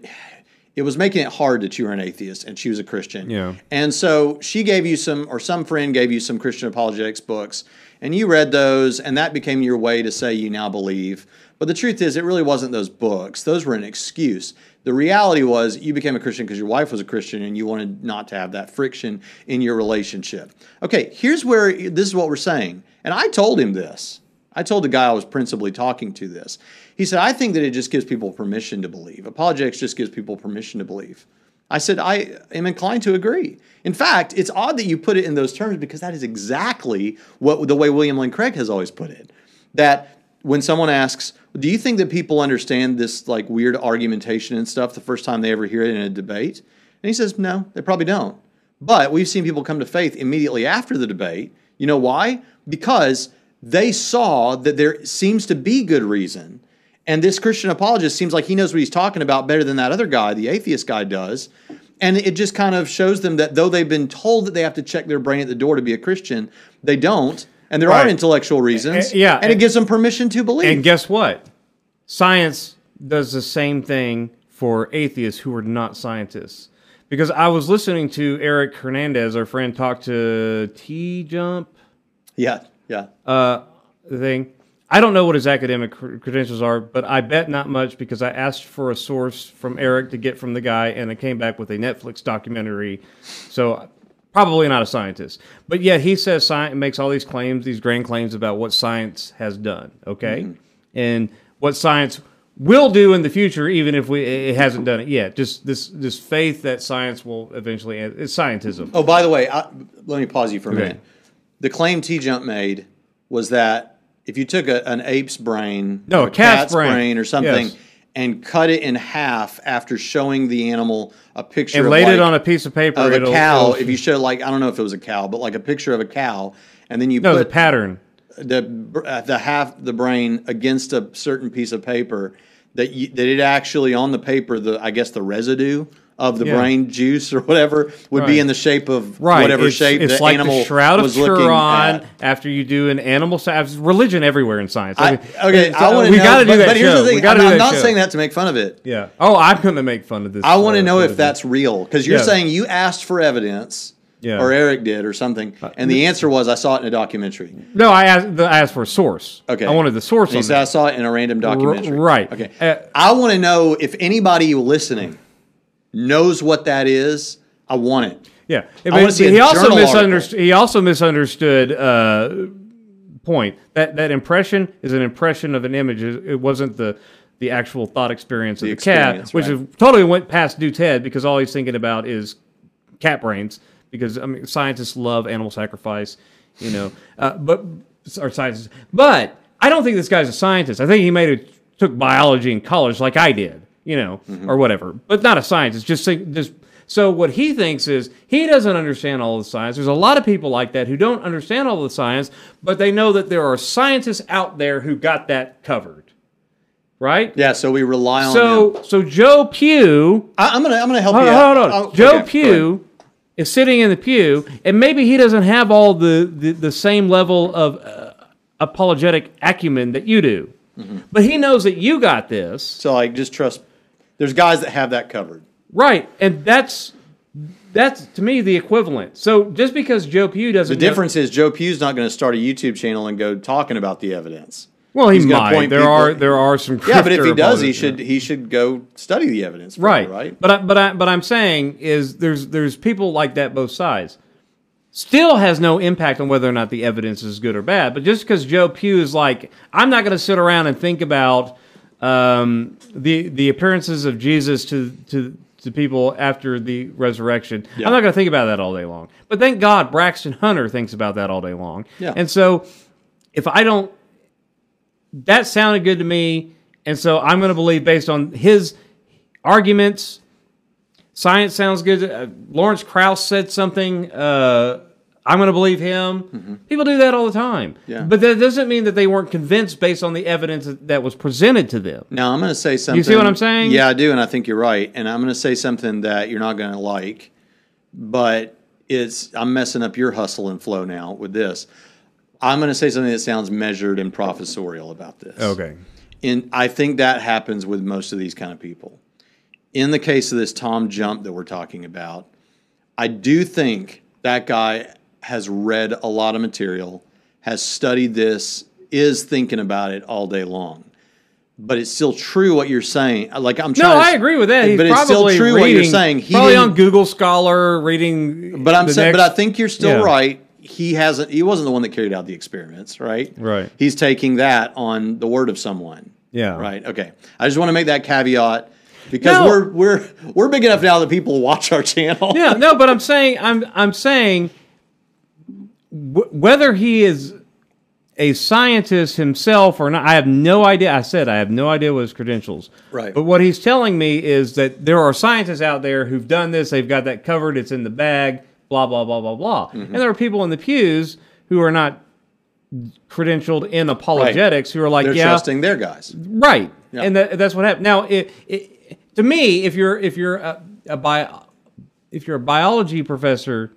it was making it hard that you were an atheist and she was a Christian. Yeah. And so she gave you some, or some friend gave you some Christian apologetics books, and you read those, and that became your way to say you now believe. But the truth is, it really wasn't those books. Those were an excuse. The reality was, you became a Christian because your wife was a Christian and you wanted not to have that friction in your relationship. Okay, here's where this is what we're saying. And I told him this. I told the guy I was principally talking to this. He said, I think that it just gives people permission to believe. Apologetics just gives people permission to believe. I said, I am inclined to agree. In fact, it's odd that you put it in those terms because that is exactly what the way William Lane Craig has always put it. That when someone asks, Do you think that people understand this like weird argumentation and stuff the first time they ever hear it in a debate? And he says, No, they probably don't. But we've seen people come to faith immediately after the debate. You know why? Because they saw that there seems to be good reason. And this Christian apologist seems like he knows what he's talking about better than that other guy, the atheist guy, does. And it just kind of shows them that though they've been told that they have to check their brain at the door to be a Christian, they don't. And there are intellectual reasons. Uh, yeah. And it gives them permission to believe. And guess what? Science does the same thing for atheists who are not scientists. Because I was listening to Eric Hernandez, our friend, talk to T Jump yeah, yeah. uh, thing. I don't know what his academic credentials are, but I bet not much because I asked for a source from Eric to get from the guy, and it came back with a Netflix documentary. So probably not a scientist, but yet he says science makes all these claims, these grand claims about what science has done. Okay, mm-hmm. and what science will do in the future, even if we it hasn't done it yet. Just this this faith that science will eventually. It's scientism. Oh, by the way, I, let me pause you for a Okay. minute. The claim T Jump made was that if you took a, an ape's brain, No, a cat's brain. or something, Yes. and cut it in half after showing the animal a picture And of laid it on a piece of paper. of a it'll- cow. if you show like I don't know if it was a cow, but like a picture of a cow, and then you no, the pattern. the uh, the half the brain against a certain piece of paper that you, that it actually on the paper the I guess the residue of the Yeah. brain juice or whatever would Right. be in the shape of right. whatever it's, shape it's the like animal the shroud of was looking Turin at. after you do an animal science religion everywhere in science. I, mean, okay, I want to we got to do but, that but here's show. the thing: I'm, I'm not show. saying that to make fun of it. Yeah. Oh, I'm going to make fun of this. I want to uh, know if that's real because you're Yeah. saying you asked for evidence, Yeah. Uh, or Eric did, or something, and the answer was I saw it in a documentary. No, I asked. The, I asked for a source. Okay. I wanted the source. He said I saw it in a random documentary. right. Okay. Uh, I want to know if anybody listening knows what that is. I want it. Yeah, I but wanna see a he also misunderstood. He also misunderstood. Uh, point that that impression is an impression of an image. It wasn't the the actual thought experience of The the, cat, which right. is totally went past Dude's head because all he's thinking about is cat brains. Because I mean, scientists love animal sacrifice, you know. Uh, but or scientists, but I don't think this guy's a scientist. I think he made it took biology in college like I did, you know, Mm-hmm. or whatever. But not a scientist. Just think, just so what he thinks is he doesn't understand all the science. There's a lot of people like that who don't understand all the science, but they know that there are scientists out there who got that covered, right? Yeah, so we rely on him. So so Joe Pugh I, I'm gonna I'm gonna help Hold you on, out. hold on. Oh, Joe okay. Pugh is sitting in the pew, and maybe he doesn't have all the, the, the same level of uh, apologetic acumen that you do. Mm-hmm. But he knows that you got this, So like, just trust. There's guys that have that covered. right? And that's that's to me the equivalent. So just because Joe Pugh doesn't, The know- difference is Joe Pugh's not going to start a YouTube channel and go talking about the evidence. well, he he's might. point There people- are there are some Yeah, but if he does, he should he should go study the evidence. right right. but I, but I, but I'm saying is there's there's people like that both sides. Still has no impact on whether or not the evidence is good or bad. But just because Joe Pugh is like, I'm not going to sit around and think about um, the the appearances of Jesus to to to people after the resurrection. Yeah. I'm not going to think about that all day long. But thank God Braxton Hunter thinks about that all day long. Yeah. And so if I don't that sounded good to me, and so I'm going to believe based on his arguments. Science sounds good. Uh, Lawrence Krauss said something. Uh, I'm going to believe him. People do that all the time. Mm-hmm. Yeah. But that doesn't mean that they weren't convinced based on the evidence that- that was presented to them. Now I'm going to say something. You see what I'm saying? Yeah, I do, and I think you're right. And I'm going to say something that you're not going to like, but it's I'm messing up your hustle and flow now with this. I'm going to say something that sounds measured and professorial about this. Okay. And I think that happens with most of these kind of people. in the case of this Tom Jump that we're talking about, I do think that guy has read a lot of material, has studied this, is thinking about it all day long. But it's still true what you're saying. Like I'm No, trying. to- I agree with that. He's but it's still true reading, what you're saying. He probably on Google Scholar reading. But I'm saying, but I think you're still Yeah. right. He hasn't. He wasn't the one that carried out the experiments, right? Right. He's taking that on the word of someone. Yeah. Right. Okay. I just want to make that caveat because No. we're we're we're big enough now that people watch our channel. yeah, no, but I'm saying I'm I'm saying w- whether he is a scientist himself or not, I have no idea. I said I have no idea what his credentials. Right. But what he's telling me is that there are scientists out there who've done this. They've got that covered. It's in the bag. Blah blah blah blah blah. Mm-hmm. And there are people in the pews who are not credentialed in apologetics who are like, They're yeah, trusting their guys. Right, Yeah. and that, that's what happened. Now, it, it, to me, if you're if you're a, a bio, if you're a biology professor,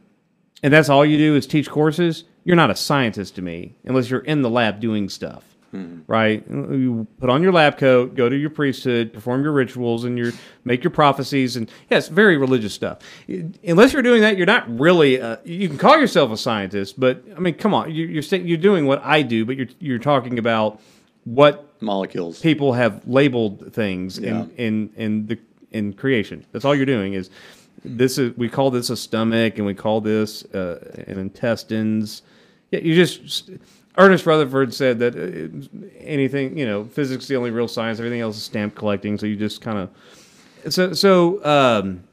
and that's all you do is teach courses, you're not a scientist to me unless you're in the lab doing stuff. Right, you put on your lab coat, go to your priesthood, perform your rituals, and your make your prophecies, and yes, very religious stuff. Unless you're doing that, you're not really. Uh, you can call yourself a scientist, but I mean, come on, you, you're you're doing what I do, but you're you're talking about what Molecules. people have labeled things Yeah. in, in in the in creation. That's all you're doing is this is we call this a stomach and we call this uh, an intestines. Yeah, you just Ernest Rutherford said that uh, anything you know physics is the only real science. Everything else is stamp collecting. So you just kind of so so. Um,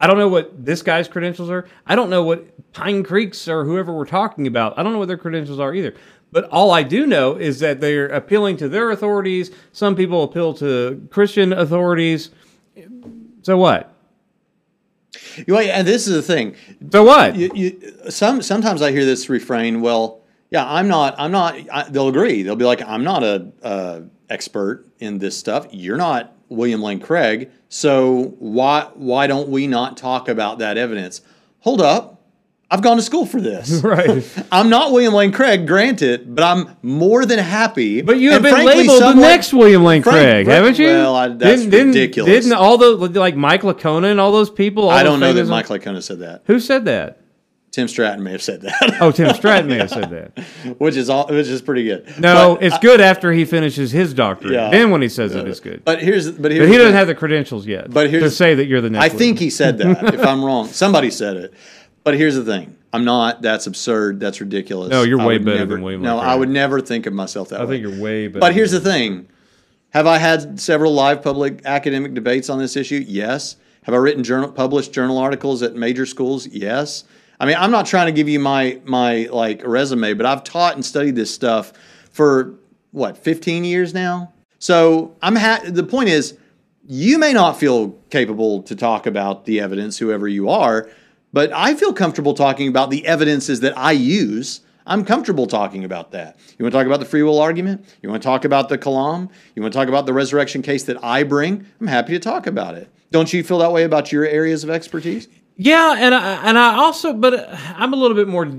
I don't know what this guy's credentials are. I don't know what Pine Creek's or whoever we're talking about. I don't know what their credentials are either. But all I do know is that they're appealing to their authorities. Some people appeal to Christian authorities. So what? You and this is the thing. So what? You, you, some sometimes I hear this refrain. Well, yeah, I'm not. I'm not. I, they'll agree. They'll be like, I'm not a, uh expert in this stuff. You're not William Lane Craig. So why why don't we not talk about that evidence? Hold up. I've gone to school for this. right. I'm not William Lane Craig, granted, but I'm more than happy. But you have and been frankly, labeled the next William Lane Frank- Craig, Frank- haven't you? well, I- that's didn't, ridiculous. Didn't all those like Mike Licona and all those people? all I don't know that Mike Licona said that. Who said that? Tim Stratton may have said that, Oh, Tim Stratton may have said that. which is all, which is pretty good. No, But, it's uh, good after he finishes his doctorate. Yeah. Then when he says it, it's good. But here's but here's But he doesn't have the credentials yet. But here's- to say that you're the next. I William. think he said that. if I'm wrong, somebody said it. But here's the thing: I'm not. That's absurd. That's ridiculous. No, you're I way better never- than William No, I would never think of myself that I way. think you're way better. But here's the thing: Have I had several live public academic debates on this issue? Yes. Have I written journal, published journal articles at major schools? Yes. I mean, I'm not trying to give you my my like resume, but I've taught and studied this stuff for what 15 years now. So I'm ha- the point is, you may not feel capable to talk about the evidence, whoever you are, but I feel comfortable talking about the evidences that I use. I'm comfortable talking about that. You want to talk about the free will argument? You want to talk about the Kalam? You want to talk about the resurrection case that I bring? I'm happy to talk about it. Don't you feel that way about your areas of expertise? Yeah, and I, and I also, but I'm a little bit more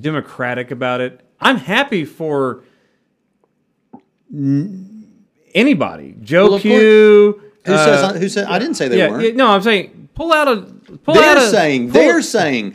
democratic about it. I'm happy for anybody. Joe Well, Q. Who uh, says? Who said? I didn't say they yeah, weren't. yeah, no, I'm saying pull out a. Pull they're a, saying they're saying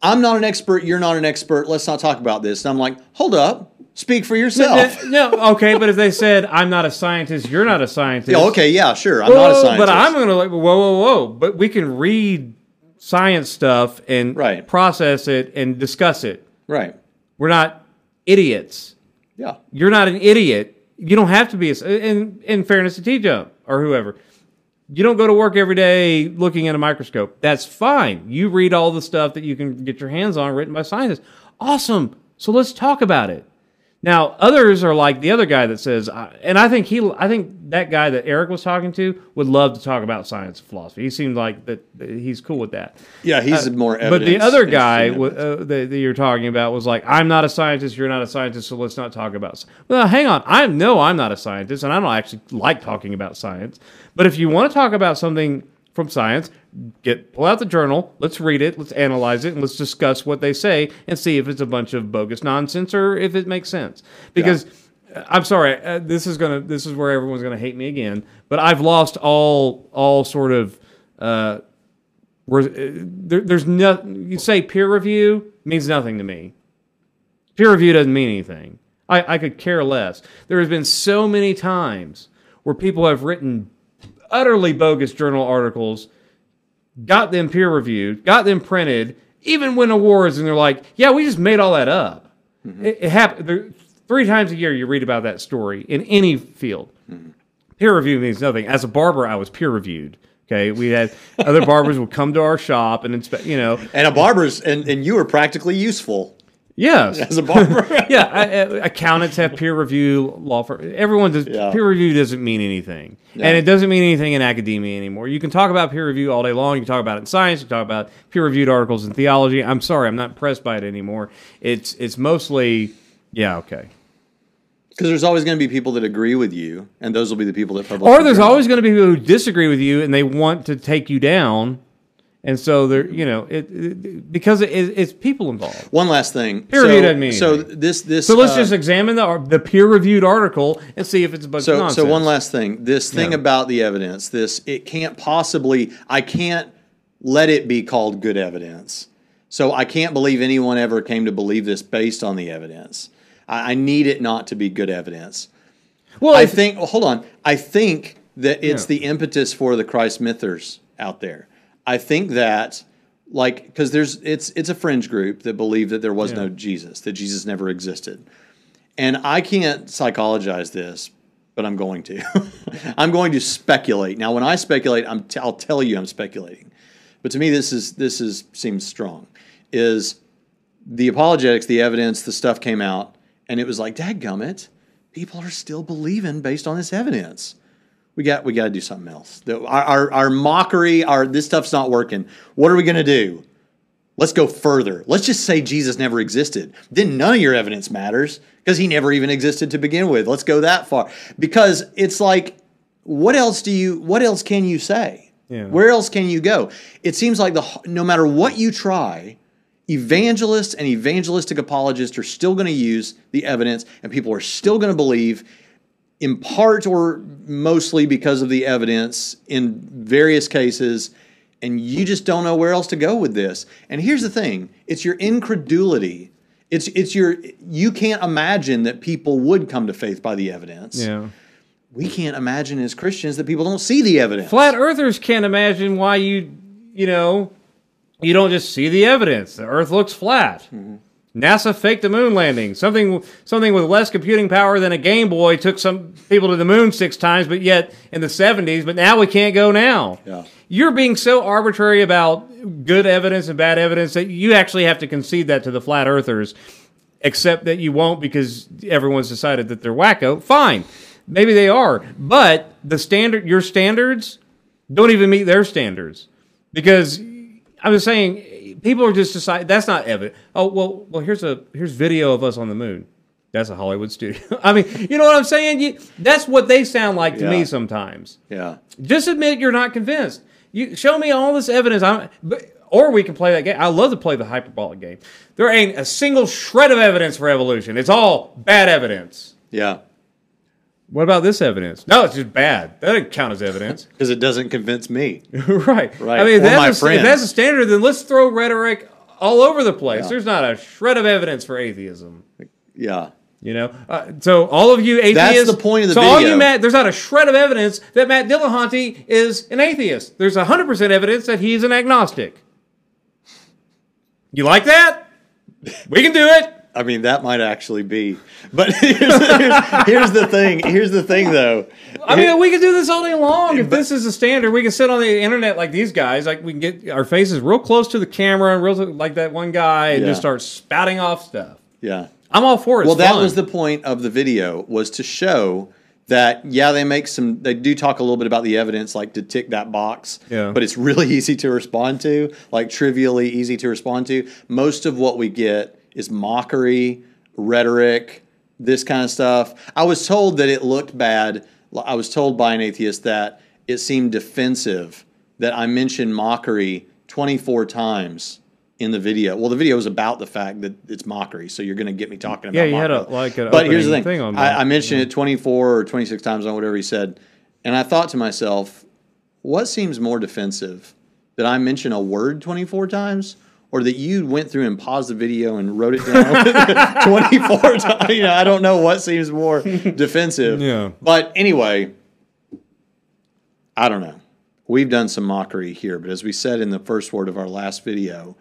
I'm not an expert. You're not an expert. Let's not talk about this. And I'm like, hold up. Speak for yourself. No, okay, but if they said I'm not a scientist, you're not a scientist. Yeah, okay, yeah, sure. I'm Whoa, not a scientist. But I'm going to like, whoa, whoa, whoa. But we can read science stuff and Right. process it and discuss it. right. We're not idiots. Yeah. You're not an idiot. You don't have to be. A, in in fairness to T Jump or whoever, you don't go to work every day looking at a microscope. That's fine. You read all the stuff that you can get your hands on written by scientists. Awesome. So let's talk about it. Now, others are like the other guy that says, uh, and I think he, I think that guy that Eric was talking to would love to talk about science and philosophy. He seemed like that he's cool with that. Yeah, he's more Uh, But the other guy w- uh, that, that you're talking about was like, I'm not a scientist. You're not a scientist. So let's not talk about. sci-" Well, hang on. I know I'm not a scientist, and I don't actually like talking about science. But if you want to talk about something from science, get pull out the journal. Let's read it. Let's analyze it, and let's discuss what they say and see if it's a bunch of bogus nonsense or if it makes sense. Because. I'm sorry. Uh, this is gonna. This is where everyone's gonna hate me again. But I've lost all all sort of. Uh, uh, there, there's no. You say peer review means nothing to me. Peer review doesn't mean anything. I, I could care less. There has been so many times where people have written utterly bogus journal articles, got them peer reviewed, got them printed, even win awards, and they're like, "Yeah, we just made all that up." Mm-hmm. It, it happened three times a year. You read about that story in any field. Mm-hmm. Peer review means nothing. As a barber, I was peer reviewed. Okay, we had other barbers would come to our shop and inspect. You know, And a barber's and, and you were practically useful yes, as a barber. yeah, I, I, accountants have peer review. Law firm, everyone does. Yeah. Peer review doesn't mean anything, and it doesn't mean anything in academia anymore. You can talk about peer review all day long. You can talk about it in science. You can talk about peer reviewed articles in theology. I'm sorry, I'm not impressed by it anymore. It's it's mostly, yeah, okay. Because there's always going to be people that agree with you, and those will be the people that publish. Or there's always going to be people who disagree with you and they want to take you down, and so they're you know it, it because it, it's people involved. one last thing. Peer review doesn't mean so. anything. This this. So let's uh, just examine the the peer reviewed article and see if it's a bunch of So, nonsense. so one last thing. This thing Yeah. about the evidence, this it can't possibly. I can't let it be called good evidence. So I can't believe anyone ever came to believe this based on the evidence. I, I need it not to be good evidence. well, I think. Well, hold on. I think that it's Yeah. the impetus for the Christ mythers out there. I think that, like, because there's it's it's a fringe group that believe that there was no Jesus, that Jesus never existed, and I can't psychologize this, but I'm going to. I'm going to speculate. Now, when I speculate, I'm t- I'll tell you I'm speculating, but to me, this is this is seems strong. Is the apologetics, the evidence, the stuff came out, and it was like, dadgummit, people are still believing based on this evidence. We got we got to do something else. The- our, our our mockery, our this stuff's not working. What are we gonna do? Let's go further. Let's just say Jesus never existed. Then none of your evidence matters because he never even existed to begin with. Let's go that far. Because it's like, what else do you? What else can you say? Yeah. Where else can you go? It seems like the no matter what you try, evangelists and evangelistic apologists are still going to use the evidence, and people are still going to believe, in part or mostly because of the evidence in various cases. And you just don't know where else to go with this. And here's the thing: it's your incredulity. It's it's your you can't imagine that people would come to faith by the evidence. yeah. We can't imagine as Christians that people don't see the evidence. Flat earthers can't imagine why you, you know, you don't just see the evidence. The Earth looks flat. Mm-hmm. NASA faked the moon landing. Something, something with less computing power than a Game Boy took some people to the moon six times, but yet in the '70s. But now we can't go now. Yeah. You're being so arbitrary about good evidence and bad evidence that you actually have to concede that to the flat earthers. Except that you won't because everyone's decided that they're wacko. Fine, maybe they are, but the standard, your standards, don't even meet their standards because I was saying people are just deciding that's not evident. Oh well, well here's a here's video of us on the moon. That's a Hollywood studio. I mean, you know what I'm saying? You, that's what they sound like to Yeah. me sometimes. Yeah. Just admit you're not convinced. You show me all this evidence. I'm, but, or we can play that game. I love to play the hyperbolic game. There ain't a single shred of evidence for evolution. It's all bad evidence. Yeah. What about this evidence? No, it's just bad. That doesn't count as evidence. Because it doesn't convince me. right. Right. I mean, if that's, a, if that's a standard, then let's throw rhetoric all over the place. Yeah. There's not a shred of evidence for atheism. Yeah. You know, uh, so all of you atheists. That's the point of the so all you Matt, there's not a shred of evidence that Matt Dillahunty is an atheist. There's hundred percent evidence that he's an agnostic. You like that? We can do it. I mean, that might actually be. But here's, here's the thing. Here's the thing, though. I mean, we can do this all day long. If this is a standard, we can sit on the internet like these guys. Like we can get our faces real close to the camera, real like that one guy, and Yeah. just start spouting off stuff. Yeah. I'm all for it. Well, that was the point of the video was to show that yeah, they make some. They do talk a little bit about the evidence, like to tick that box. Yeah. But it's really easy to respond to, like trivially easy to respond to. Most of what we get is mockery, rhetoric, this kind of stuff. I was told that it looked bad. I was told by an atheist that it seemed defensive that I mentioned mockery 24 times in the video. Well, the video is about the fact that it's mockery, so you're going to get me talking about. Yeah, you had a- like an But here's the thing: thing on I. I mentioned it 24 or 26 times on whatever he said, and I thought to myself, what seems more defensive, that I mention a word 24 times? Or that you went through and paused the video and wrote it down 24 times. You know, I don't know what seems more defensive. Yeah. But anyway, I don't know. We've done some mockery here, but as we said in the first word of our last video,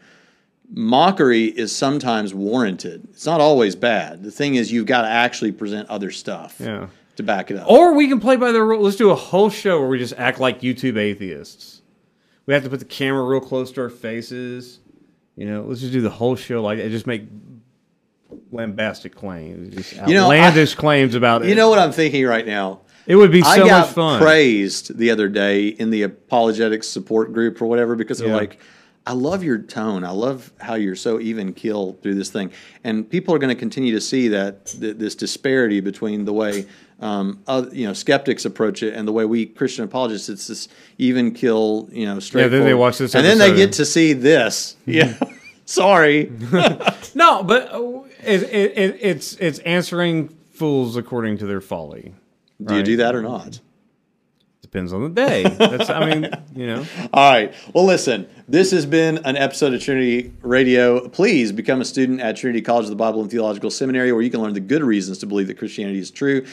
mockery is sometimes warranted. It's not always bad. The thing is, you've got to actually present other stuff Yeah. to back it up. Or we can play by the rule. Let's do a whole show where we just act like YouTube atheists. We have to put the camera real close to our faces. You know, let's just do the whole show like that. Just make lambastic claims, just You know, outlandish claims about it. you know what I'm thinking right now? it would be I so got much fun. praised the other day in the apologetics support group or whatever because they're Yeah. like, I love your tone. I love how you're so even keel through this thing. And people are going to continue to see that th- this disparity between the way um, you know skeptics approach it and the way we Christian apologists. It's this even kill, you know, straight. Yeah, then they watch this and then they get to see this. Yeah, sorry. No, but uh, it, it, it, it's it's answering fools according to their folly. Do you do that or not? Depends on the day. That's I mean, you know. All right. Well, listen, this has been an episode of Trinity Radio. Please become a student at Trinity College of the Bible and Theological Seminary, where you can learn the good reasons to believe that Christianity is true.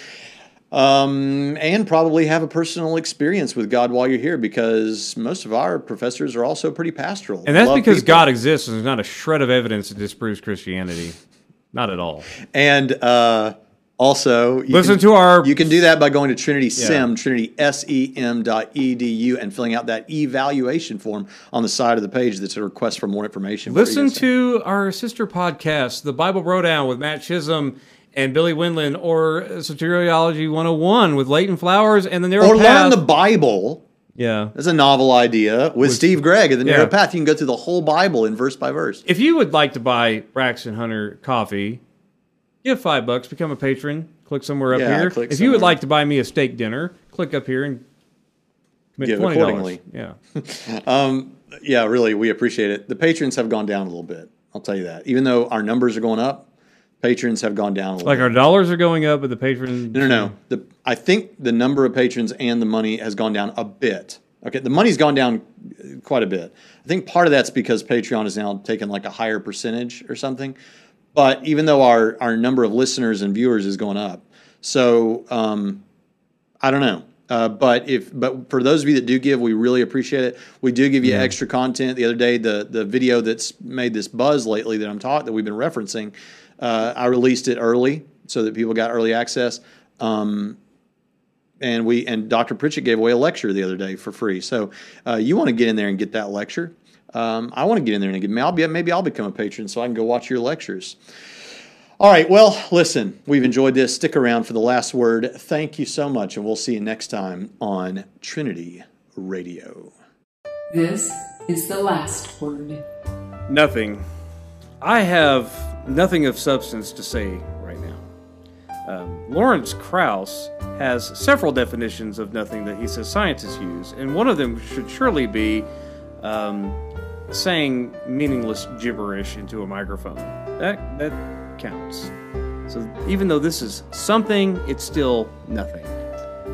Um, and probably have a personal experience with God while you're here because most of our professors are also pretty pastoral. And that's Love because people. God exists and there's not a shred of evidence that disproves Christianity. Not at all. And uh, also, you Listen can- to our- You can do that by going to Trinity Yeah. Trinity S E M dot edu, and filling out that evaluation form on the side of the page that's a request for more information. What were you Listen gonna our sister podcast, The Bible Brodown with Matt Chisholm and Billy Windland, or Soteriology 101 with Leighton Flowers and the Narrow Path. or Path. learn the Bible. yeah. That's a novel idea with, Steve Gregg and the Narrow yeah. Path. You can go through the whole Bible in verse by verse. If you would like to buy Braxton Hunter coffee, give five bucks, become a patron. Click somewhere up Yeah, here. if you would like to buy me a steak dinner, click up here and commit Give $20. accordingly. Yeah. Um, yeah, really, we appreciate it. The patrons have gone down a little bit. I'll tell you that. Even though our numbers are going up, patrons have gone down a little Like our dollars are going up, but the patrons. No, no, no. The I think the number of patrons and the money has gone down a bit. Okay, the money's gone down uh, quite a bit. I think part of that's because Patreon is now taking like a higher percentage or something. But even though our our number of listeners and viewers is going up, so um, I don't know. Uh, but if but for those of you that do give, we really appreciate it. We do give you extra content. The other day, the the video that's made this buzz lately that I'm taught that we've been referencing, uh, I released it early so that people got early access. Um, and we and Dr. Pritchett gave away a lecture the other day for free. So uh, you want to get in there and get that lecture. Um, I want to get in there and get. I'll be, maybe I'll become a patron so I can go watch your lectures. All right. Well, listen, we've enjoyed this. Stick around for the last word. Thank you so much, and we'll see you next time on Trinity Radio. This is the last word. Nothing. I have nothing of substance to say right now. Um, Lawrence Krauss has several definitions of nothing that he says scientists use, and one of them should surely be um, saying meaningless gibberish into a microphone. That that counts. So even though this is something, it's still nothing.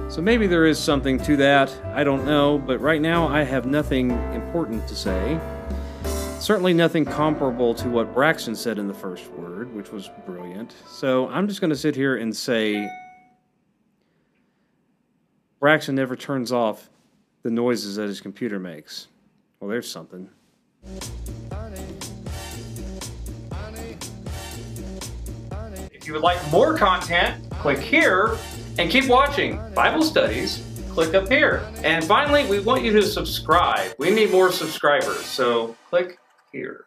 So maybe there is something to that. I don't know, but right now I have nothing important to say. Certainly nothing comparable to what Braxton said in the first word, which was brilliant. So I'm just going to sit here and say Braxton never turns off the noises that his computer makes. Well, there's something. If you would like more content, click here and keep watching Bible studies. Click up here. And finally, we want you to subscribe. We need more subscribers, so click here.